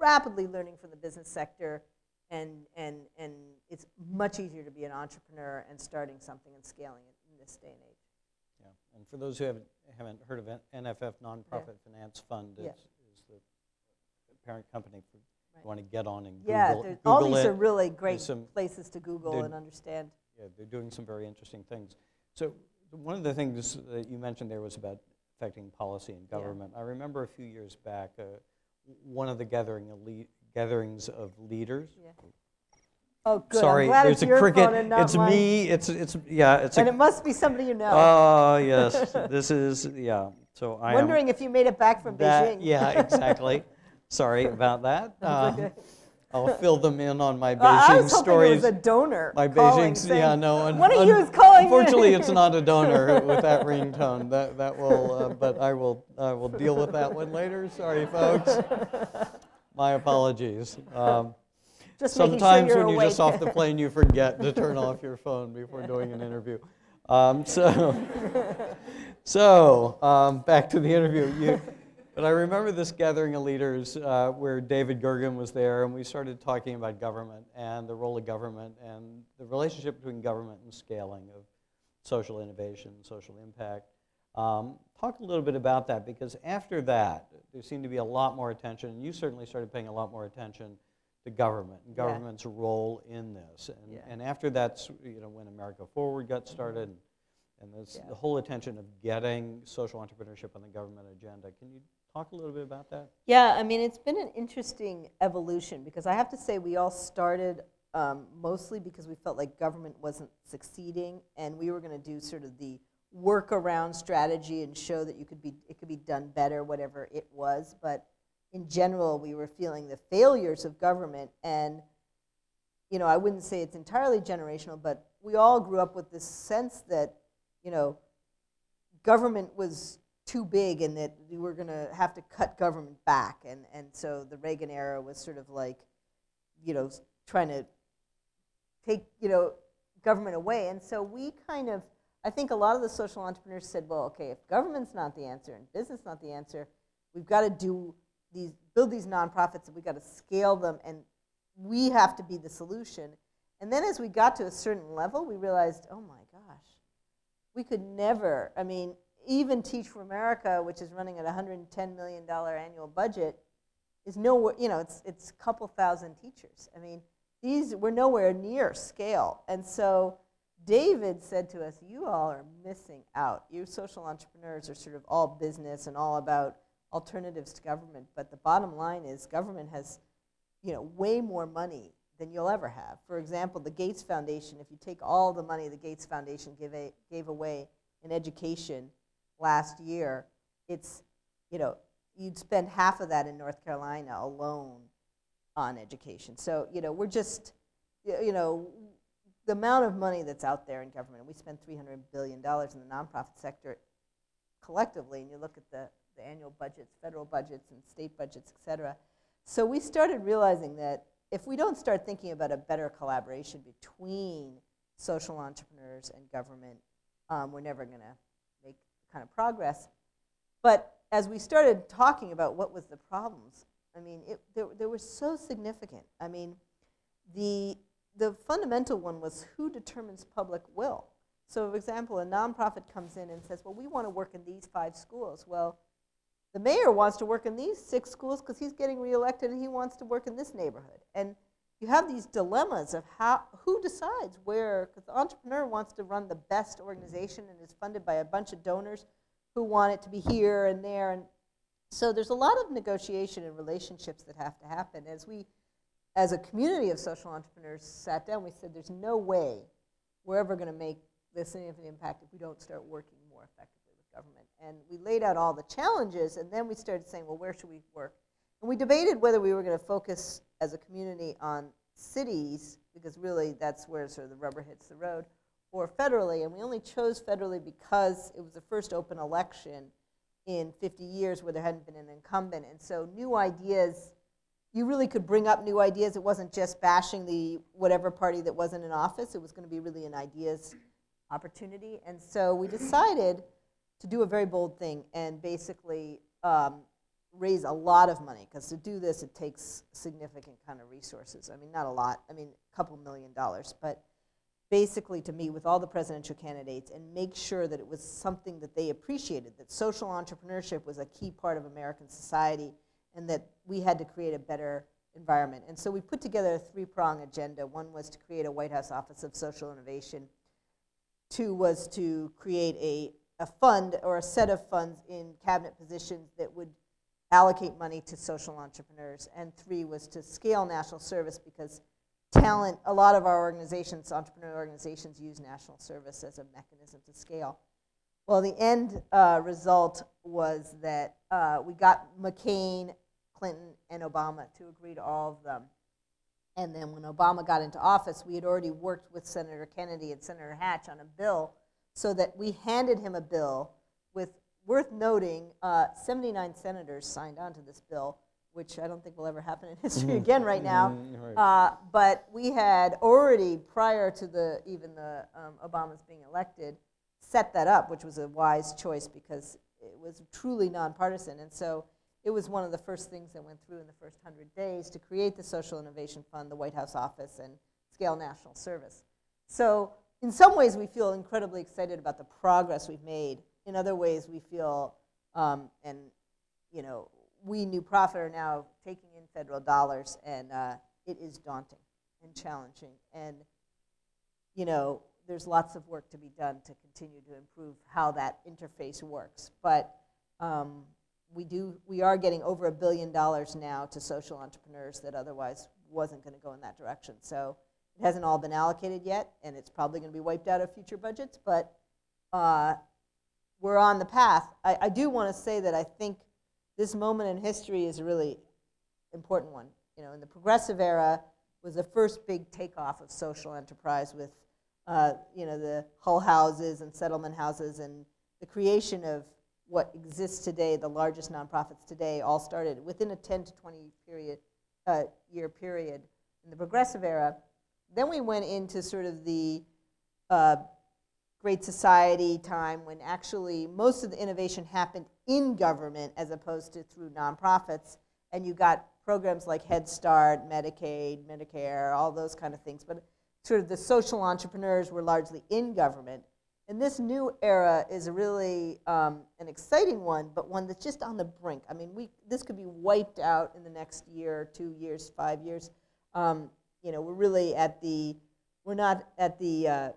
[SPEAKER 4] rapidly learning from the business sector, and, and, and it's much easier to be an entrepreneur and starting something and scaling it in this day and age.
[SPEAKER 3] Yeah. And for those who haven't, haven't heard of NFF Nonprofit Finance Fund,
[SPEAKER 4] Yeah.
[SPEAKER 3] is, is the parent company for,
[SPEAKER 4] Right.
[SPEAKER 3] want to get on and
[SPEAKER 4] Yeah,
[SPEAKER 3] Google,
[SPEAKER 4] all these
[SPEAKER 3] it.
[SPEAKER 4] are really great
[SPEAKER 3] some-
[SPEAKER 4] places to Google and understand.
[SPEAKER 3] Yeah, they're doing some very interesting things. So one of the things that you mentioned there was about affecting policy and
[SPEAKER 4] Yeah.
[SPEAKER 3] government. I remember a few years back, uh, one of the gathering elite, gatherings of leaders.
[SPEAKER 4] Yeah. Oh, good.
[SPEAKER 3] Sorry,
[SPEAKER 4] I'm glad
[SPEAKER 3] there's
[SPEAKER 4] it's
[SPEAKER 3] a
[SPEAKER 4] your
[SPEAKER 3] cricket.
[SPEAKER 4] phone and not
[SPEAKER 3] it's
[SPEAKER 4] mine.
[SPEAKER 3] me. It's it's yeah. It's
[SPEAKER 4] And
[SPEAKER 3] a.
[SPEAKER 4] it must be somebody you know.
[SPEAKER 3] Oh yes, this is yeah. So I am
[SPEAKER 4] Wondering if you made it back from
[SPEAKER 3] that,
[SPEAKER 4] Beijing.
[SPEAKER 3] Yeah, exactly. Sorry about that.
[SPEAKER 4] That's
[SPEAKER 3] Um,
[SPEAKER 4] okay.
[SPEAKER 3] I'll fill them in on my Beijing
[SPEAKER 4] I was hoping
[SPEAKER 3] stories.
[SPEAKER 4] it was a donor.
[SPEAKER 3] My Beijing,
[SPEAKER 4] saying,
[SPEAKER 3] yeah, no.
[SPEAKER 4] One of
[SPEAKER 3] un-
[SPEAKER 4] you is calling.
[SPEAKER 3] Unfortunately, it's not a donor with that ringtone. That that will, uh, but I will I will deal with that one later. Sorry, folks. My apologies. Um,
[SPEAKER 4] Just sure
[SPEAKER 3] sometimes
[SPEAKER 4] you're
[SPEAKER 3] when you're just off the plane, you forget to turn off your phone before doing an interview. Um, so, so um, back to the interview. You, but I remember this gathering of leaders uh, where David Gergen was there, and we started talking about government and the role of government and the relationship between government and scaling of social innovation, social impact. Um, talk a little bit about that because after that, there seemed to be a lot more attention, and you certainly started paying a lot more attention to government and
[SPEAKER 4] Yeah.
[SPEAKER 3] government's role in this. And,
[SPEAKER 4] Yeah.
[SPEAKER 3] and after that's you know when America Forward got started, and, and this,
[SPEAKER 4] Yeah.
[SPEAKER 3] the whole attention of getting social entrepreneurship on the government agenda. Can you talk a little bit about that?
[SPEAKER 4] Yeah, I mean, it's been an interesting evolution because I have to say we all started um, mostly because we felt like government wasn't succeeding, and we were going to do sort of the workaround strategy and show that you could be it could be done better, whatever it was. But in general, we were feeling the failures of government, and you know, I wouldn't say it's entirely generational, but we all grew up with this sense that you know government was too big and that we were going to have to cut government back. And, and so the Reagan era was sort of like, you know, trying to take, you know, government away. And so we kind of, I think a lot of the social entrepreneurs said, well, okay, if government's not the answer and business not the answer, we've got to do these, build these nonprofits and we've got to scale them and we have to be the solution. And then as we got to a certain level, we realized, oh my gosh, we could never, I mean, even Teach for America, which is running at $110 million annual budget, is nowhere, you know, it's, it's a couple thousand teachers. I mean, these, we're nowhere near scale. And so David said to us, you all are missing out. You social entrepreneurs are sort of all business and all about alternatives to government. But the bottom line is government has, you know, way more money than you'll ever have. For example, the Gates Foundation, if you take all the money the Gates Foundation gave, a, gave away in education last year, it's, you know, you'd spend half of that in North Carolina alone on education. So, you know, we're just, you know, the amount of money that's out there in government, we spend $300 billion in the nonprofit sector collectively, and you look at the, the annual budgets, federal budgets and state budgets, et cetera. So we started realizing that if we don't start thinking about a better collaboration between social entrepreneurs and government, um, we're never going to make kind of progress. But as we started talking about what was the problems, I mean, it, they, they were so significant. I mean, the, the fundamental one was who determines public will. So, for example, a nonprofit comes in and says, well, we want to work in these five schools. Well, the mayor wants to work in these six schools because he's getting reelected and he wants to work in this neighborhood. And you have these dilemmas of how, who decides where, because the entrepreneur wants to run the best organization and is funded by a bunch of donors who want it to be here and there. And so there's a lot of negotiation and relationships that have to happen. As we, as a community of social entrepreneurs, sat down, we said, there's no way we're ever going to make this any of significant impact if we don't start working more effectively with government. And we laid out all the challenges, and then we started saying, well, where should we work? And we debated whether we were going to focus as a community on cities, because really that's where sort of the rubber hits the road, or federally. And we only chose federally because it was the first open election in 50 years where there hadn't been an incumbent. And so new ideas, you really could bring up new ideas. It wasn't just bashing the whatever party that wasn't in office. It was going to be really an ideas opportunity. And so we decided to do a very bold thing and basically um, raise a lot of money because to do this it takes significant kind of resources. I mean, not a lot. I mean, a couple million dollars, but basically to meet with all the presidential candidates and make sure that it was something that they appreciated, that social entrepreneurship was a key part of American society, and that we had to create a better environment. And so we put together a three-prong agenda. One was to create a White House Office of Social Innovation. Two was to create a, a fund or a set of funds in cabinet positions that would allocate money to social entrepreneurs. And three was to scale national service because talent, a lot of our organizations, entrepreneurial organizations, use national service as a mechanism to scale. Well, the end uh, result was that uh, we got McCain, Clinton, and Obama to agree to all of them. And then when Obama got into office, we had already worked with Senator Kennedy and Senator Hatch on a bill so that we handed him a bill with, worth noting, uh, 79 senators signed on to this bill which I don't think will ever happen in history again right now.
[SPEAKER 3] Mhm, right.
[SPEAKER 4] Uh, but we had already, prior to the even the um, Obamas being elected, set that up, which was a wise choice because it was truly nonpartisan. And so it was one of the first things that went through in the first 100 days to create the Social Innovation Fund, the White House office, and scale national service. So in some ways, we feel incredibly excited about the progress we've made. In other ways, we feel, um, and you know, we New Profit are now taking in federal dollars, and uh, it is daunting and challenging. And you know, there's lots of work to be done to continue to improve how that interface works. But um, we do, we are getting over a billion dollars now to social entrepreneurs that otherwise wasn't going to go in that direction. So it hasn't all been allocated yet, and it's probably going to be wiped out of future budgets. But uh, we're on the path. I, I do want to say that I think this moment in history is a really important one. You know, in the progressive era was the first big takeoff of social enterprise with, uh, you know, the Hull houses and settlement houses and the creation of what exists today, the largest nonprofits today, all started within a 10 to 20 period, uh, year period in the progressive era. Then we went into sort of the uh, Great Society time when actually most of the innovation happened in government as opposed to through nonprofits. And you got programs like Head Start, Medicaid, Medicare, all those kind of things. But sort of the social entrepreneurs were largely in government. And this new era is really um, an exciting one, but one that's just on the brink. I mean, we, this could be wiped out in the next year, two years, five years. Um, you know, we're really at the, we're not at the uh,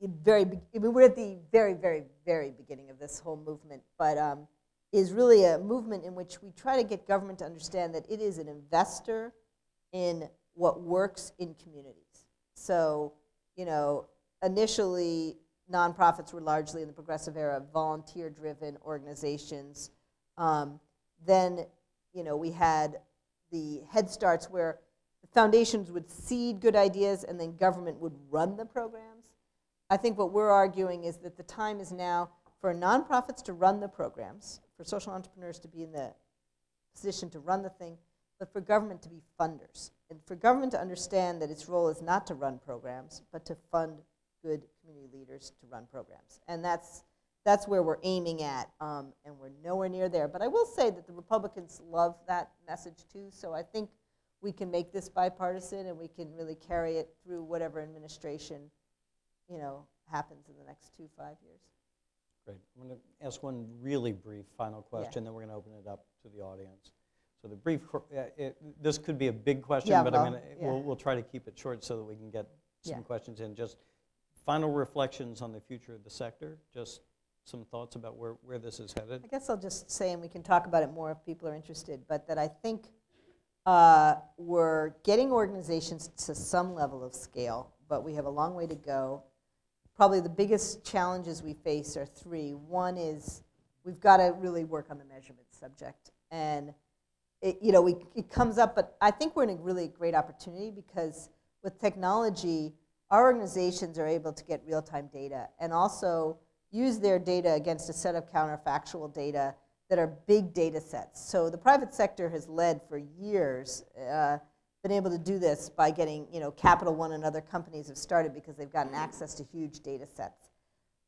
[SPEAKER 4] very, I mean, we're at the very, very, very beginning of this whole movement, but um, is really a movement in which we try to get government to understand that it is an investor in what works in communities. So, you know, initially, nonprofits were largely in the progressive era volunteer-driven organizations. Um, then, you know, we had the Head Starts where the foundations would seed good ideas and then government would run the programs. I think what we're arguing is that the time is now for nonprofits to run the programs, for social entrepreneurs to be in the position to run the thing, but for government to be funders. And for government to understand that its role is not to run programs, but to fund good community leaders to run programs. And that's, that's where we're aiming at, um, and we're nowhere near there. But I will say that the Republicans love that message too, so I think we can make this bipartisan and we can really carry it through whatever administration, you know, happens in the next two, five years.
[SPEAKER 3] Great. I'm going to ask one really brief final question, then we're going to open it up to the audience. So the brief, uh, it- this could be a big question,
[SPEAKER 4] Yeah,
[SPEAKER 3] but I'm going to,
[SPEAKER 4] yeah.
[SPEAKER 3] we'll, we'll try to keep it short so that we can get
[SPEAKER 4] Yeah.
[SPEAKER 3] some questions in. Just final reflections on the future of the sector, just some thoughts about where, where this is headed.
[SPEAKER 4] I guess I'll just say, and we can talk about it more if people are interested, but that I think uh, we're getting organizations to some level of scale, but we have a long way to go. Probably the biggest challenges we face are three. One is we've got to really work on the measurement subject. And it, you know, we, it comes up, but I think we're in a really great opportunity because with technology, our organizations are able to get real-time data and also use their data against a set of counterfactual data that are big data sets. So the private sector has led for years, uh, been able to do this by getting, you know, Capital One and other companies have started because they've gotten access to huge data sets.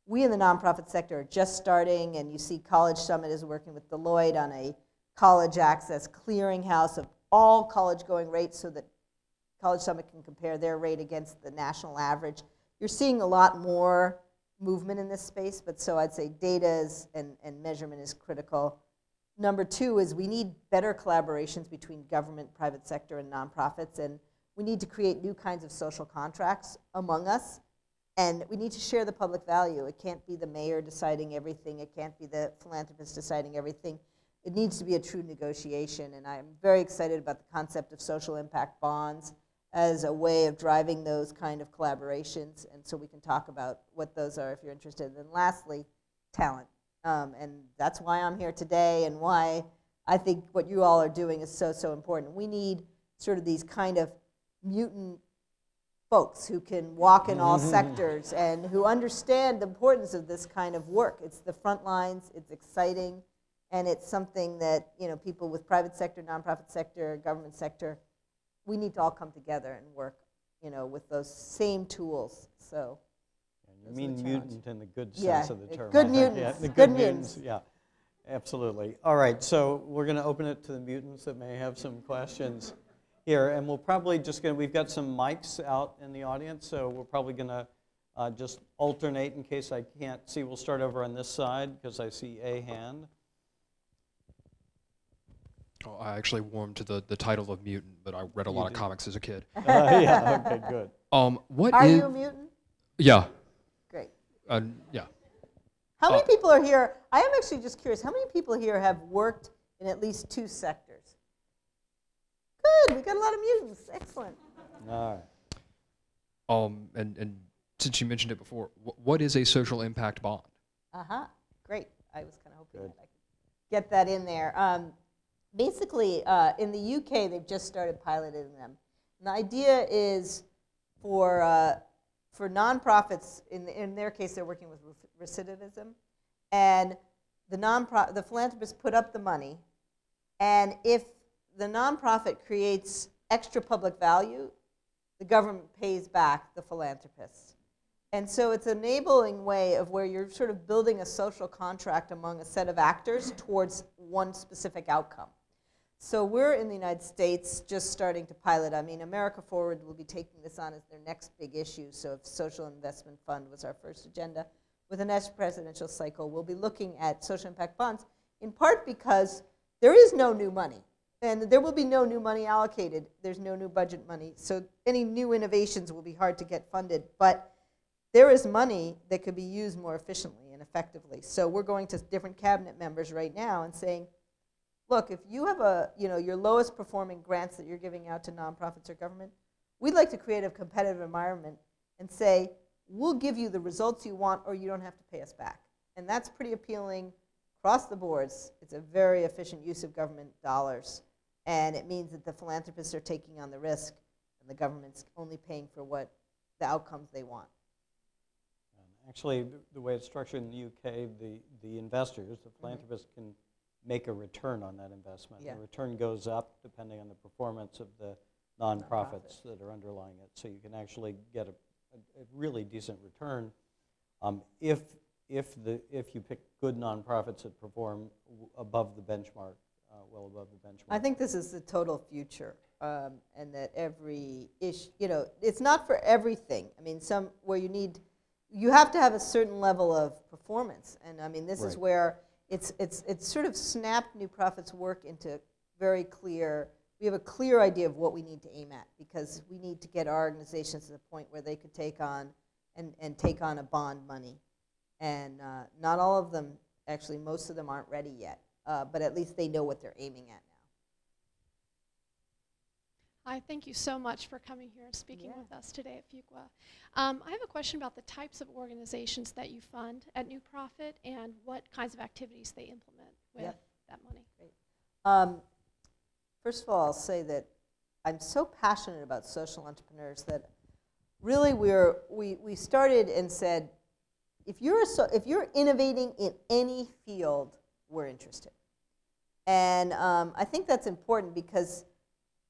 [SPEAKER 4] We in the nonprofit sector are just starting, and you see College Summit is working with Deloitte on a college access clearinghouse of all college going rates so that College Summit can compare their rate against the national average. You're seeing a lot more movement in this space, but so I'd say data is, and, and measurement is critical. Number two is we need better collaborations between government, private sector, and nonprofits, and we need to create new kinds of social contracts among us, and we need to share the public value. It can't be the mayor deciding everything, it can't be the philanthropist deciding everything. It needs to be a true negotiation, and I'm very excited about the concept of social impact bonds as a way of driving those kind of collaborations, and so we can talk about what those are if you're interested. And lastly, talent. Um, and that's why I'm here today and why I think what you all are doing is so, so important. We need sort of these kind of mutant folks who can walk in all sectors and who understand the importance of this kind of work. It's the front lines, it's exciting, And it's something that, you know, people with private sector, nonprofit sector, government sector, we need to all come together and work, you know, with those same tools, so.
[SPEAKER 3] You mean mutant in the good
[SPEAKER 4] Yeah,
[SPEAKER 3] sense of the
[SPEAKER 4] uh,
[SPEAKER 3] term.
[SPEAKER 4] good
[SPEAKER 3] I think. Yeah,
[SPEAKER 4] mutants,
[SPEAKER 3] the
[SPEAKER 4] good
[SPEAKER 3] good
[SPEAKER 4] mutants.
[SPEAKER 3] mutants, yeah, absolutely. All right, so we're going to open it to the mutants that may have some questions here, and we'll probably just going to, we've got some mics out in the audience, so we're probably going to uh, just alternate in case I can't see. We'll start over on this side because I see a hand.
[SPEAKER 5] Oh, I actually warmed to the, the title of mutant, but I read a
[SPEAKER 3] You
[SPEAKER 5] lot of
[SPEAKER 3] did.
[SPEAKER 5] comics as a kid.
[SPEAKER 3] Uh, yeah, okay, good.
[SPEAKER 5] Um, what
[SPEAKER 4] Are
[SPEAKER 5] is-
[SPEAKER 4] you a mutant?
[SPEAKER 5] Yeah,
[SPEAKER 4] Great.
[SPEAKER 5] Uh, yeah.
[SPEAKER 4] How many
[SPEAKER 5] Uh,
[SPEAKER 4] people are here? I am actually just curious. How many people here have worked in at least two sectors? Good. We got a lot of mutants. Excellent.
[SPEAKER 3] All right.
[SPEAKER 5] Um, and and since you mentioned it before, wh- what is a social impact bond?
[SPEAKER 4] Uh huh. Great. I was kind of hoping
[SPEAKER 3] Good.
[SPEAKER 4] that I could get that in there. Um, basically, uh, in the UK, they've just started piloting them. And the idea is for uh, for nonprofits. In in their case, they're working with recidivism, and the nonpro- the philanthropists put up the money, and if the nonprofit creates extra public value, the government pays back the philanthropists. And so it's an enabling way of where you're sort of building a social contract among a set of actors towards one specific outcome. So we're in the United States just starting to pilot. I mean, America Forward will be taking this on as their next big issue. So if Social Investment Fund was our first agenda, with the next presidential cycle, we'll be looking at social impact bonds, in part because there is no new money. And there will be no new money allocated. There's no new budget money. So any new innovations will be hard to get funded. But there is money that could be used more efficiently and effectively. So we're going to different cabinet members right now and saying, look, if you have a, you know, your lowest performing grants that you're giving out to nonprofits or government, we'd like to create a competitive environment and say, we'll give you the results you want or you don't have to pay us back. And that's pretty appealing across the boards. It's a very efficient use of government dollars. And it means that the philanthropists are taking on the risk and the government's only paying for what the outcomes they want.
[SPEAKER 3] Actually, the- the way it's structured in the UK, the, the investors, the mm-hmm. philanthropists can make a return on that investment.
[SPEAKER 4] Yeah.
[SPEAKER 3] The return goes up depending on the performance of the nonprofits that are underlying it. So you can actually get a, a- a really decent return um, if, if, the, if you pick good nonprofits that perform w- above the benchmark, uh, well above the benchmark.
[SPEAKER 4] I think this is the total future, um, and that every ish, you know, it's not for everything. I mean, some where you need, you have to have a certain level of performance, and I mean, this is
[SPEAKER 3] Right.
[SPEAKER 4] where it's it's it's sort of snapped New Profits work into very clear. We have a clear idea of what we need to aim at because we need to get our organizations to the point where they could take on and, and take on a bond money. And uh, not all of them, actually, most of them aren't ready yet, uh, but at least they know what they're aiming at.
[SPEAKER 6] Hi, thank you so much for coming here and speaking
[SPEAKER 4] Yeah.
[SPEAKER 6] with us today at Fuqua. Um, I have a question about the types of organizations that you fund at New Profit and what kinds of activities they implement with
[SPEAKER 4] Yep.
[SPEAKER 6] that money.
[SPEAKER 4] Um, first of all, I'll say that I'm so passionate about social entrepreneurs that really we're, we, we started and said, if you're, a so, if you're innovating in any field, we're interested. And um, I think that's important because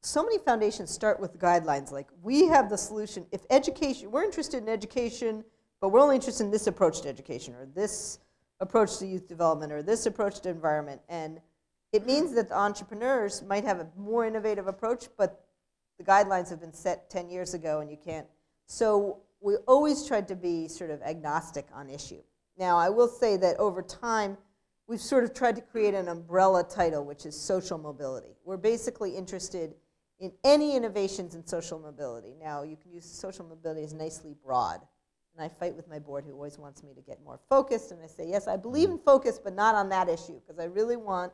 [SPEAKER 4] so many foundations start with guidelines like we have the solution. If education, we're interested in education, but we're only interested in this approach to education or this approach to youth development or this approach to environment. And it means that the entrepreneurs might have a more innovative approach, but the guidelines have been set 10 years ago and you can't. So we always tried to be sort of agnostic on issue. Now, I will say that over time, we've sort of tried to create an umbrella title, which is social mobility. We're basically interested in any innovations in social mobility. Now, you can use social mobility as nicely broad. And I fight with my board who always wants me to get more focused. And I say, yes, I believe in focus, but not on that issue, because I really want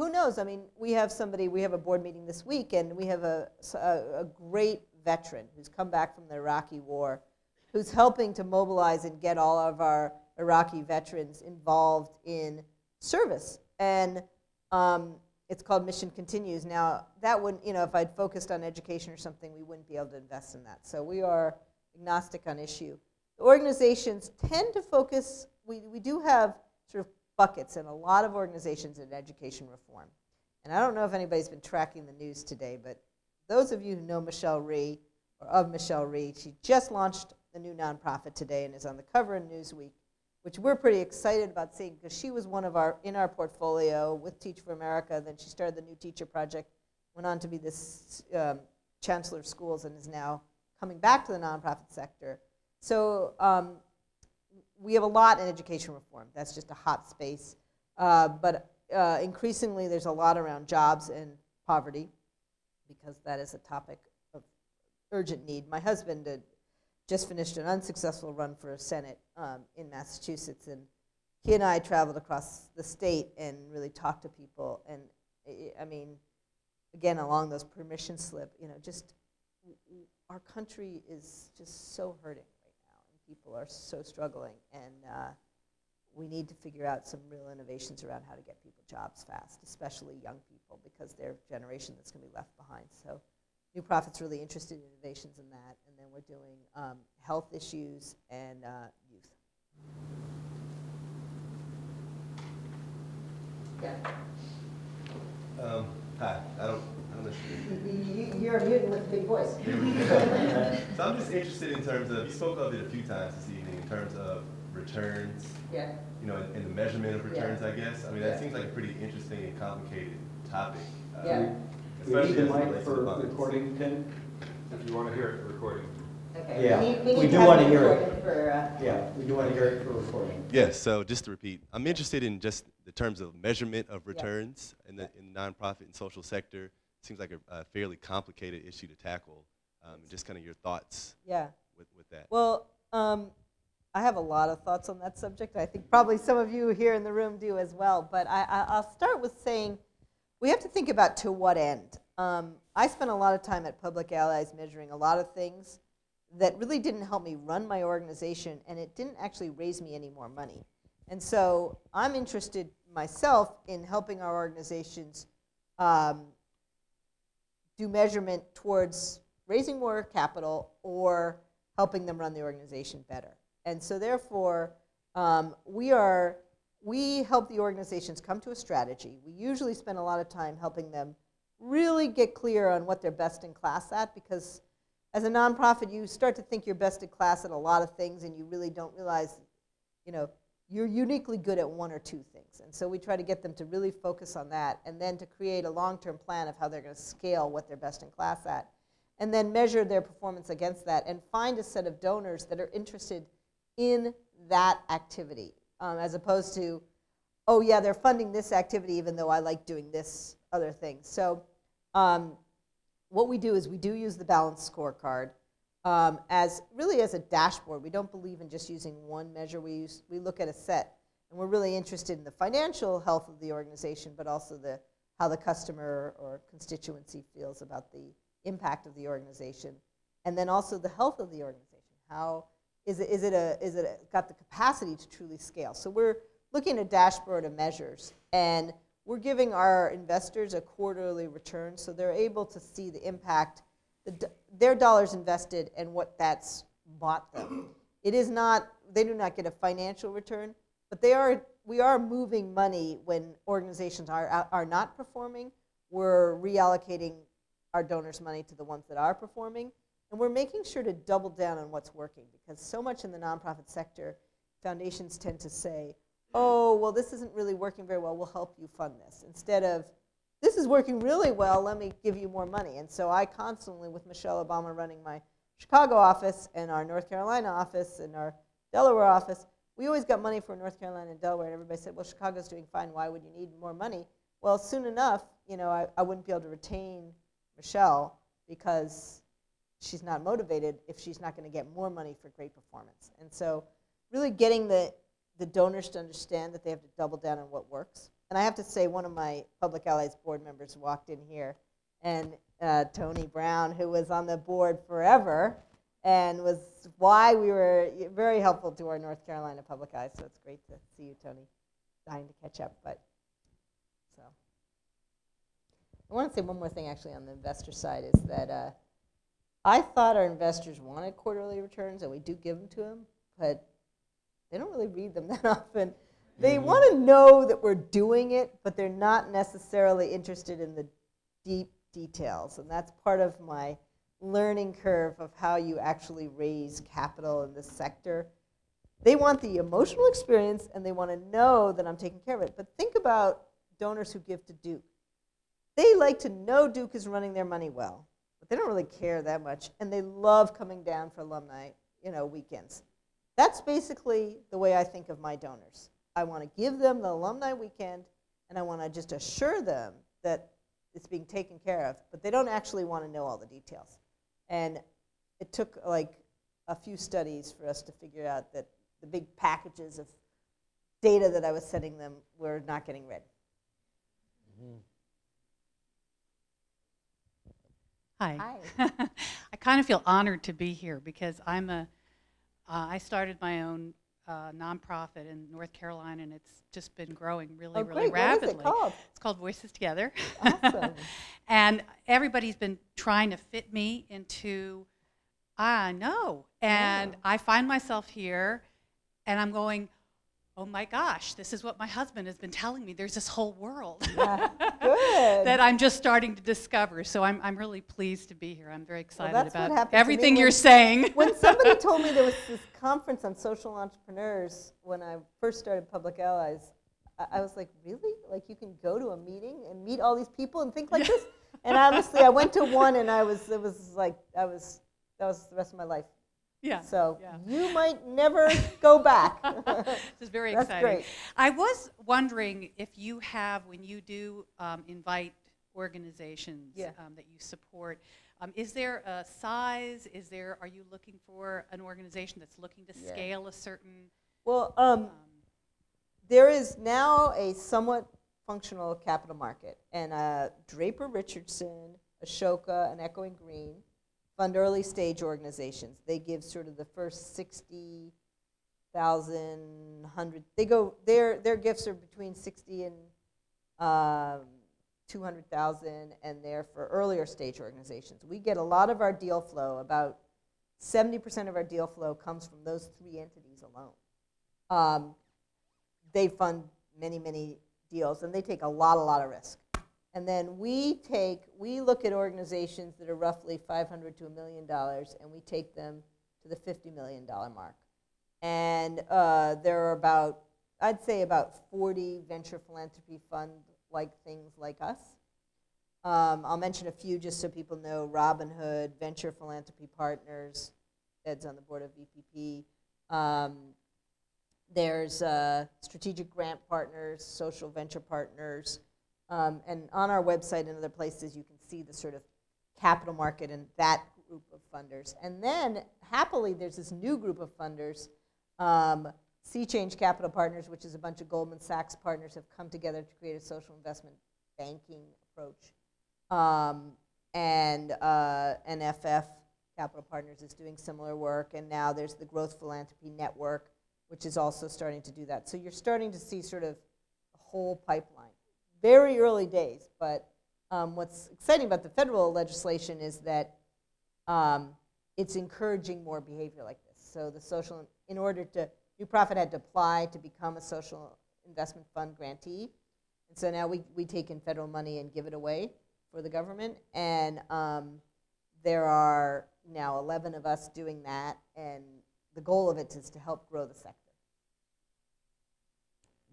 [SPEAKER 4] who knows? I mean, we have somebody, we have a board meeting this week, and we have a, a, a great veteran who's come back from the Iraqi war, who's helping to mobilize and get all of our Iraqi veterans involved in service. And um, it's called Mission Continues. Now, that wouldn't, you know, if I'd focused on education or something, we wouldn't be able to invest in that. So we are agnostic on issue. The organizations tend to focus, we, we do have sort of buckets in a lot of organizations in education reform. And I don't know if anybody's been tracking the news today, but those of you who know Michelle Rhee, or of Michelle Rhee, she just launched a new nonprofit today and is on the cover of Newsweek, which we're pretty excited about seeing because she was one of our, in our portfolio with Teach for America. Then she started the New Teacher Project, went on to be this um, chancellor of schools, and is now coming back to the nonprofit sector. So um, we have a lot in education reform. That's just a hot space. Uh, but uh, increasingly, there's a lot around jobs and poverty because that is a topic of urgent need. My husband just finished an unsuccessful run for Senate um, in Massachusetts, and he and I traveled across the state and really talked to people. And I- I mean, again, along those permission slip, you know, just our country is just so hurting right now, and people are so struggling, and uh, we need to figure out some real innovations around how to get people jobs fast, especially young people, because they're a generation that's going to be left behind. So, New Profit's really interested in innovations in that, and then we're doing um, health issues and uh, youth. Yeah.
[SPEAKER 7] Um, hi, I don't, I don't know. you-
[SPEAKER 4] You're a mutant with a big voice.
[SPEAKER 7] So I'm just interested in terms of, you spoke of it a few times this evening, in terms of returns,
[SPEAKER 4] Yeah.
[SPEAKER 7] you know, and, and the measurement of
[SPEAKER 4] Yeah.
[SPEAKER 7] returns, I guess. I mean,
[SPEAKER 4] Yeah.
[SPEAKER 7] that seems like a pretty interesting and complicated topic. uh,
[SPEAKER 4] Yeah.
[SPEAKER 3] We need the mic for recording, Tim?
[SPEAKER 8] If you want to hear it, recording.
[SPEAKER 4] Okay.
[SPEAKER 3] Yeah,
[SPEAKER 4] need-
[SPEAKER 3] we
[SPEAKER 4] need
[SPEAKER 3] do
[SPEAKER 4] to have
[SPEAKER 3] wanna hear it.
[SPEAKER 4] recorded For, uh,
[SPEAKER 3] Yeah, we do want to hear it for recording.
[SPEAKER 7] Yes, so just to repeat, I'm interested in just the terms of measurement of returns in the in nonprofit and social sector. Seems like a, a fairly complicated issue to tackle. Um, just kind of your thoughts
[SPEAKER 4] yeah.
[SPEAKER 7] with, with that.
[SPEAKER 4] Well, um, I have a lot of thoughts on that subject. I think probably some of you here in the room do as well. But I, I, I'll start with saying we have to think about to what end. Um, I spent a lot of time at Public Allies measuring a lot of things that really didn't help me run my organization, and it didn't actually raise me any more money. And so I'm interested myself in helping our organizations um, do measurement towards raising more capital or helping them run the organization better. And so therefore, um, we are, we help the organizations come to a strategy. We usually spend a lot of time helping them really get clear on what they're best in class at because as a nonprofit, you start to think you're best in class at a lot of things and you really don't realize, you know, you're uniquely good at one or two things. And so we try to get them to really focus on that and then to create a long-term plan of how they're going to scale what they're best in class at. And then measure their performance against that and find a set of donors that are interested in that activity um, as opposed to, oh yeah, they're funding this activity even though I like doing this other thing. So um, what we do is we do use the balanced scorecard um, as really as a dashboard. We don't believe in just using one measure. We use we look at a set, and we're really interested in the financial health of the organization, but also the how the customer or constituency feels about the impact of the organization, and then also the health of the organization. How is it is it a is it a, got the capacity to truly scale? So we're looking at a dashboard of measures and we're giving our investors a quarterly return so they're able to see the impact, the, their dollars invested and what that's bought them. It is not, they do not get a financial return, but they are, we are moving money when organizations are, are not performing. We're reallocating our donors' money to the ones that are performing. And we're making sure to double down on what's working because so much in the nonprofit sector, foundations tend to say, oh, well, this isn't really working very well, we'll help you fund this. Instead of, this is working really well, let me give you more money. And so I constantly, with Michelle Obama running my Chicago office and our North Carolina office and our Delaware office, we always got money for North Carolina and Delaware, and everybody said, well, Chicago's doing fine, why would you need more money? Well, soon enough, you know, I, I wouldn't be able to retain Michelle because she's not motivated if she's not going to get more money for great performance. And so really getting the, the donors to understand that they have to double down on what works. And I have to say, one of my Public Allies board members walked in here, and uh, Tony Brown, who was on the board forever, and was why we were very helpful to our North Carolina Public Allies. So it's great to see you, Tony. Dying to catch up, but so. I want to say one more thing actually on the investor side is that uh, I thought our investors wanted quarterly returns, and we do give them to them, but they don't really read them that often. they mm-hmm. want to know that we're doing it, but they're not necessarily interested in the deep details. And that's part of my learning curve of how you actually raise capital in this sector. They want the emotional experience and they want to know that I'm taking care of it. But think about donors who give to Duke. They like to know Duke is running their money well, they don't really care that much. And they love coming down for alumni, you know, weekends. That's basically the way I think of my donors. I want to give them the alumni weekend, and I want to just assure them that it's being taken care of, but they don't actually want to know all the details. And it took like a few studies for us to figure out that the big packages of data that I was sending them were not getting read. Mm-hmm.
[SPEAKER 9] Hi. I kind of feel honored to be here because I'm a, uh, I started my own uh, nonprofit in North Carolina and it's just been growing really,
[SPEAKER 4] Oh,
[SPEAKER 9] really
[SPEAKER 4] great. What is it
[SPEAKER 9] rapidly.
[SPEAKER 4] called?
[SPEAKER 9] It's called Voices Together.
[SPEAKER 4] Awesome.
[SPEAKER 9] and everybody's been trying to fit me into, I know. And I find myself here and I'm going, oh my gosh, this is what my husband has been telling me. There's this whole world
[SPEAKER 4] Yeah,
[SPEAKER 9] that I'm just starting to discover. So I'm, I'm really pleased to be here. I'm very excited
[SPEAKER 4] what
[SPEAKER 9] about
[SPEAKER 4] happened to me
[SPEAKER 9] everything
[SPEAKER 4] when-
[SPEAKER 9] you're saying.
[SPEAKER 4] when somebody told me there was this conference on social entrepreneurs when I first started Public Allies, I, I was like, really? Like you can go to a meeting and meet all these people and think like this? And honestly, I went to one and I was, it was like, I was, that was the rest of my life.
[SPEAKER 9] Yeah.
[SPEAKER 4] So
[SPEAKER 9] yeah.
[SPEAKER 4] you might never go back.
[SPEAKER 9] This is very
[SPEAKER 4] That's
[SPEAKER 9] exciting.
[SPEAKER 4] great.
[SPEAKER 9] I was wondering if you have, when you do um, invite organizations
[SPEAKER 4] Yeah.
[SPEAKER 9] um, that you support, um, is there a size? Is there? Are you looking for an organization that's looking to
[SPEAKER 4] Yeah.
[SPEAKER 9] scale a certain?
[SPEAKER 4] well, um,
[SPEAKER 9] Um,
[SPEAKER 4] there is now a somewhat functional capital market, and uh, Draper Richards, Ashoka, and Echoing Green fund early stage organizations. They give sort of the first 60,000, 100, they go, their, their gifts are between 60 and um, 200,000, and they're for earlier stage organizations. We get a lot of our deal flow, about 70% of our deal flow comes from those three entities alone. Um, they fund many, many deals, and they take a lot, a lot of risk. And then we take, we look at organizations that are roughly 500 to a million dollars, and we take them to the 50 million dollar mark. And uh, there are about, I'd say about 40 venture philanthropy fund-like things like us. Um, I'll mention a few just so people know. Robin Hood, Venture Philanthropy Partners, Ed's on the board of VPP. Um, there's uh, Strategic Grant Partners, Social Venture Partners. Um, and on our website and other places, you can see the sort of capital market and that group of funders. And then, happily, there's this new group of funders. Um, Sea Change Capital Partners, which is a bunch of Goldman Sachs partners, have come together to create a social investment banking approach. Um, and uh, NFF Capital Partners is doing similar work, and now there's the Growth Philanthropy Network, which is also starting to do that. So you're starting to see sort of a whole pipeline. Very early days, but um, what's exciting about the federal legislation is that um, it's encouraging more behavior like this. So the social, in order to, New Profit had to apply to become a social investment fund grantee. And so now we, we take in federal money and give it away for the government. And um, there are now 11 of us doing that. And the goal of it is to help grow the sector.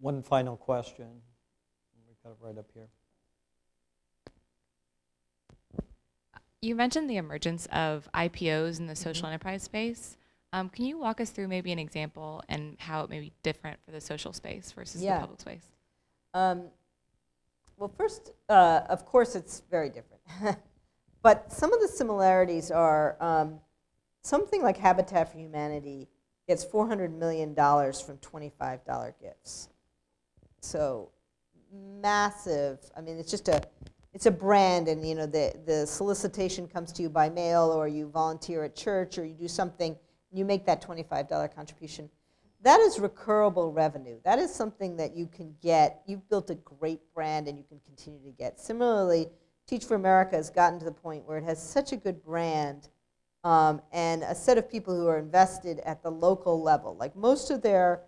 [SPEAKER 3] One final question. Got it right up here.
[SPEAKER 10] You mentioned the emergence of IPOs in the social enterprise space. Um, can you walk us through maybe an example and how it may be different for the social space versus
[SPEAKER 4] Yeah.
[SPEAKER 10] the public space?
[SPEAKER 4] Um, well, first, uh, of course, it's very different. but some of the similarities are um, something like Habitat for Humanity gets $400 million from $25 gifts. So massive. I mean, it's just a, it's a brand, and you know, the, the solicitation comes to you by mail, or you volunteer at church, or you do something, and you make that $25 contribution. That is recurable revenue. That is something that you can get. You've built a great brand and you can continue to get. Similarly, Teach for America has gotten to the point where it has such a good brand um, and a set of people who are invested at the local level. Like most of their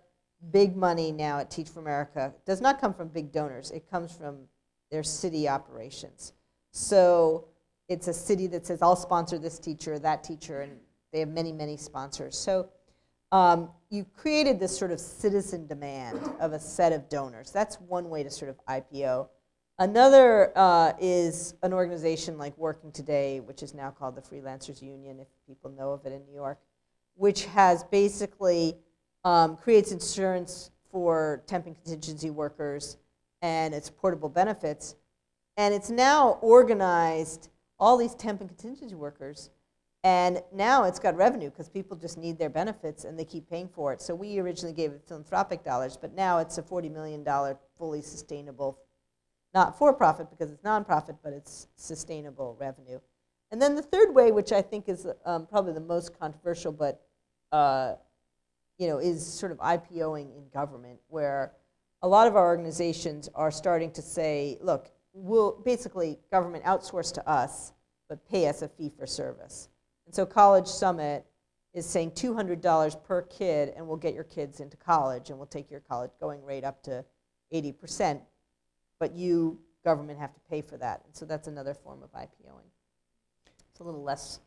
[SPEAKER 4] big money now at Teach for America does not come from big donors. It comes from their city operations. So it's a city that says, I'll sponsor this teacher, that teacher, and they have many, many sponsors. So um, you created this sort of citizen demand of a set of donors. That's one way to sort of IPO. Another uh, is an organization like Working Today, which is now called the Freelancers Union, if people know of it in New York, which has basically um, creates insurance for temp and contingency workers and it's portable benefits. And it's now organized all these temp and contingency workers. And now it's got revenue because people just need their benefits and they keep paying for it. So we originally gave it philanthropic dollars, but now it's a $40 million fully sustainable, not for profit because it's nonprofit, but it's sustainable revenue. And then the third way, which I think is um, probably the most controversial, but uh, you know, is sort of IPOing in government, where a lot of our organizations are starting to say, look, we'll basically government outsource to us, but pay us a fee for service. And so College Summit is saying $200 per kid, and we'll get your kids into college, and we'll take your college going rate up to 80%, but you, government, have to pay for that. And so that's another form of IPOing. It's a little less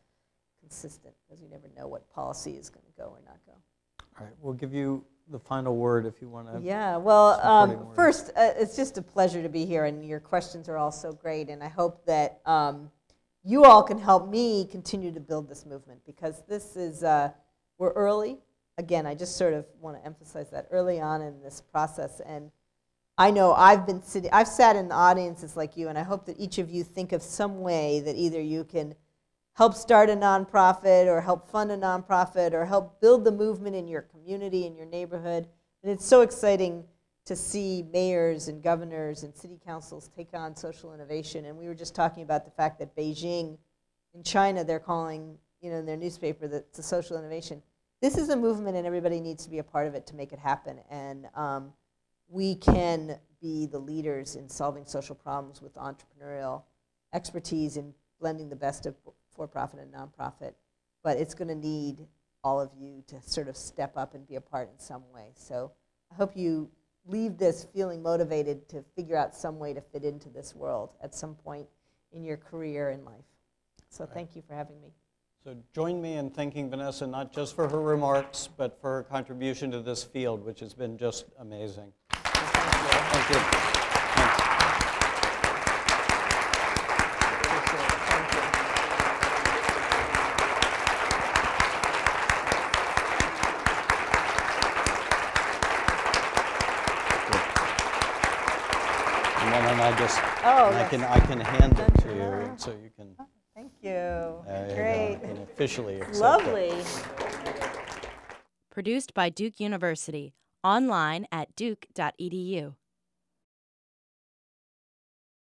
[SPEAKER 4] consistent, because you never know what policy is going to go or not go.
[SPEAKER 3] All right, we'll give you the final word if you want to.
[SPEAKER 4] Yeah, well, um, first, uh, it's just a pleasure to be here, and your questions are all so great, and I hope that um, you all can help me continue to build this movement, because this is, uh, we're early. Again, I just sort of want to emphasize that early on in this process, and I know I've been sitting, I've sat in audiences like you, and I hope that each of you think of some way that either you can help start a nonprofit or help fund a nonprofit or help build the movement in your community, in your neighborhood. And it's so exciting to see mayors and governors and city councils take on social innovation. And we were just talking about the fact that Beijing, in China, they're calling, you know, in their newspaper that it's a social innovation. This is a movement, and everybody needs to be a part of it to make it happen. And um, we can be the leaders in solving social problems with entrepreneurial expertise in blending the best of for-profit and nonprofit. But it's going to need all of you to sort of step up and be a part in some way. So I hope you leave this feeling motivated to figure out some way to fit into this world at some point in your career and life. So thank you for having me.
[SPEAKER 3] So join me in thanking Vanessa not just for her remarks, but for her contribution to this field, which has been just amazing. Thank you. Thanks.
[SPEAKER 4] Appreciate it. Thank you.
[SPEAKER 3] And why don't I just,
[SPEAKER 4] Oh,
[SPEAKER 3] and I
[SPEAKER 4] yes.
[SPEAKER 3] can, I can hand it to you, and so you can,
[SPEAKER 4] Thank you.
[SPEAKER 3] there you go,
[SPEAKER 4] Great.
[SPEAKER 3] you can officially accept it.
[SPEAKER 4] Lovely.
[SPEAKER 1] Produced by Duke University. Online at duke.edu.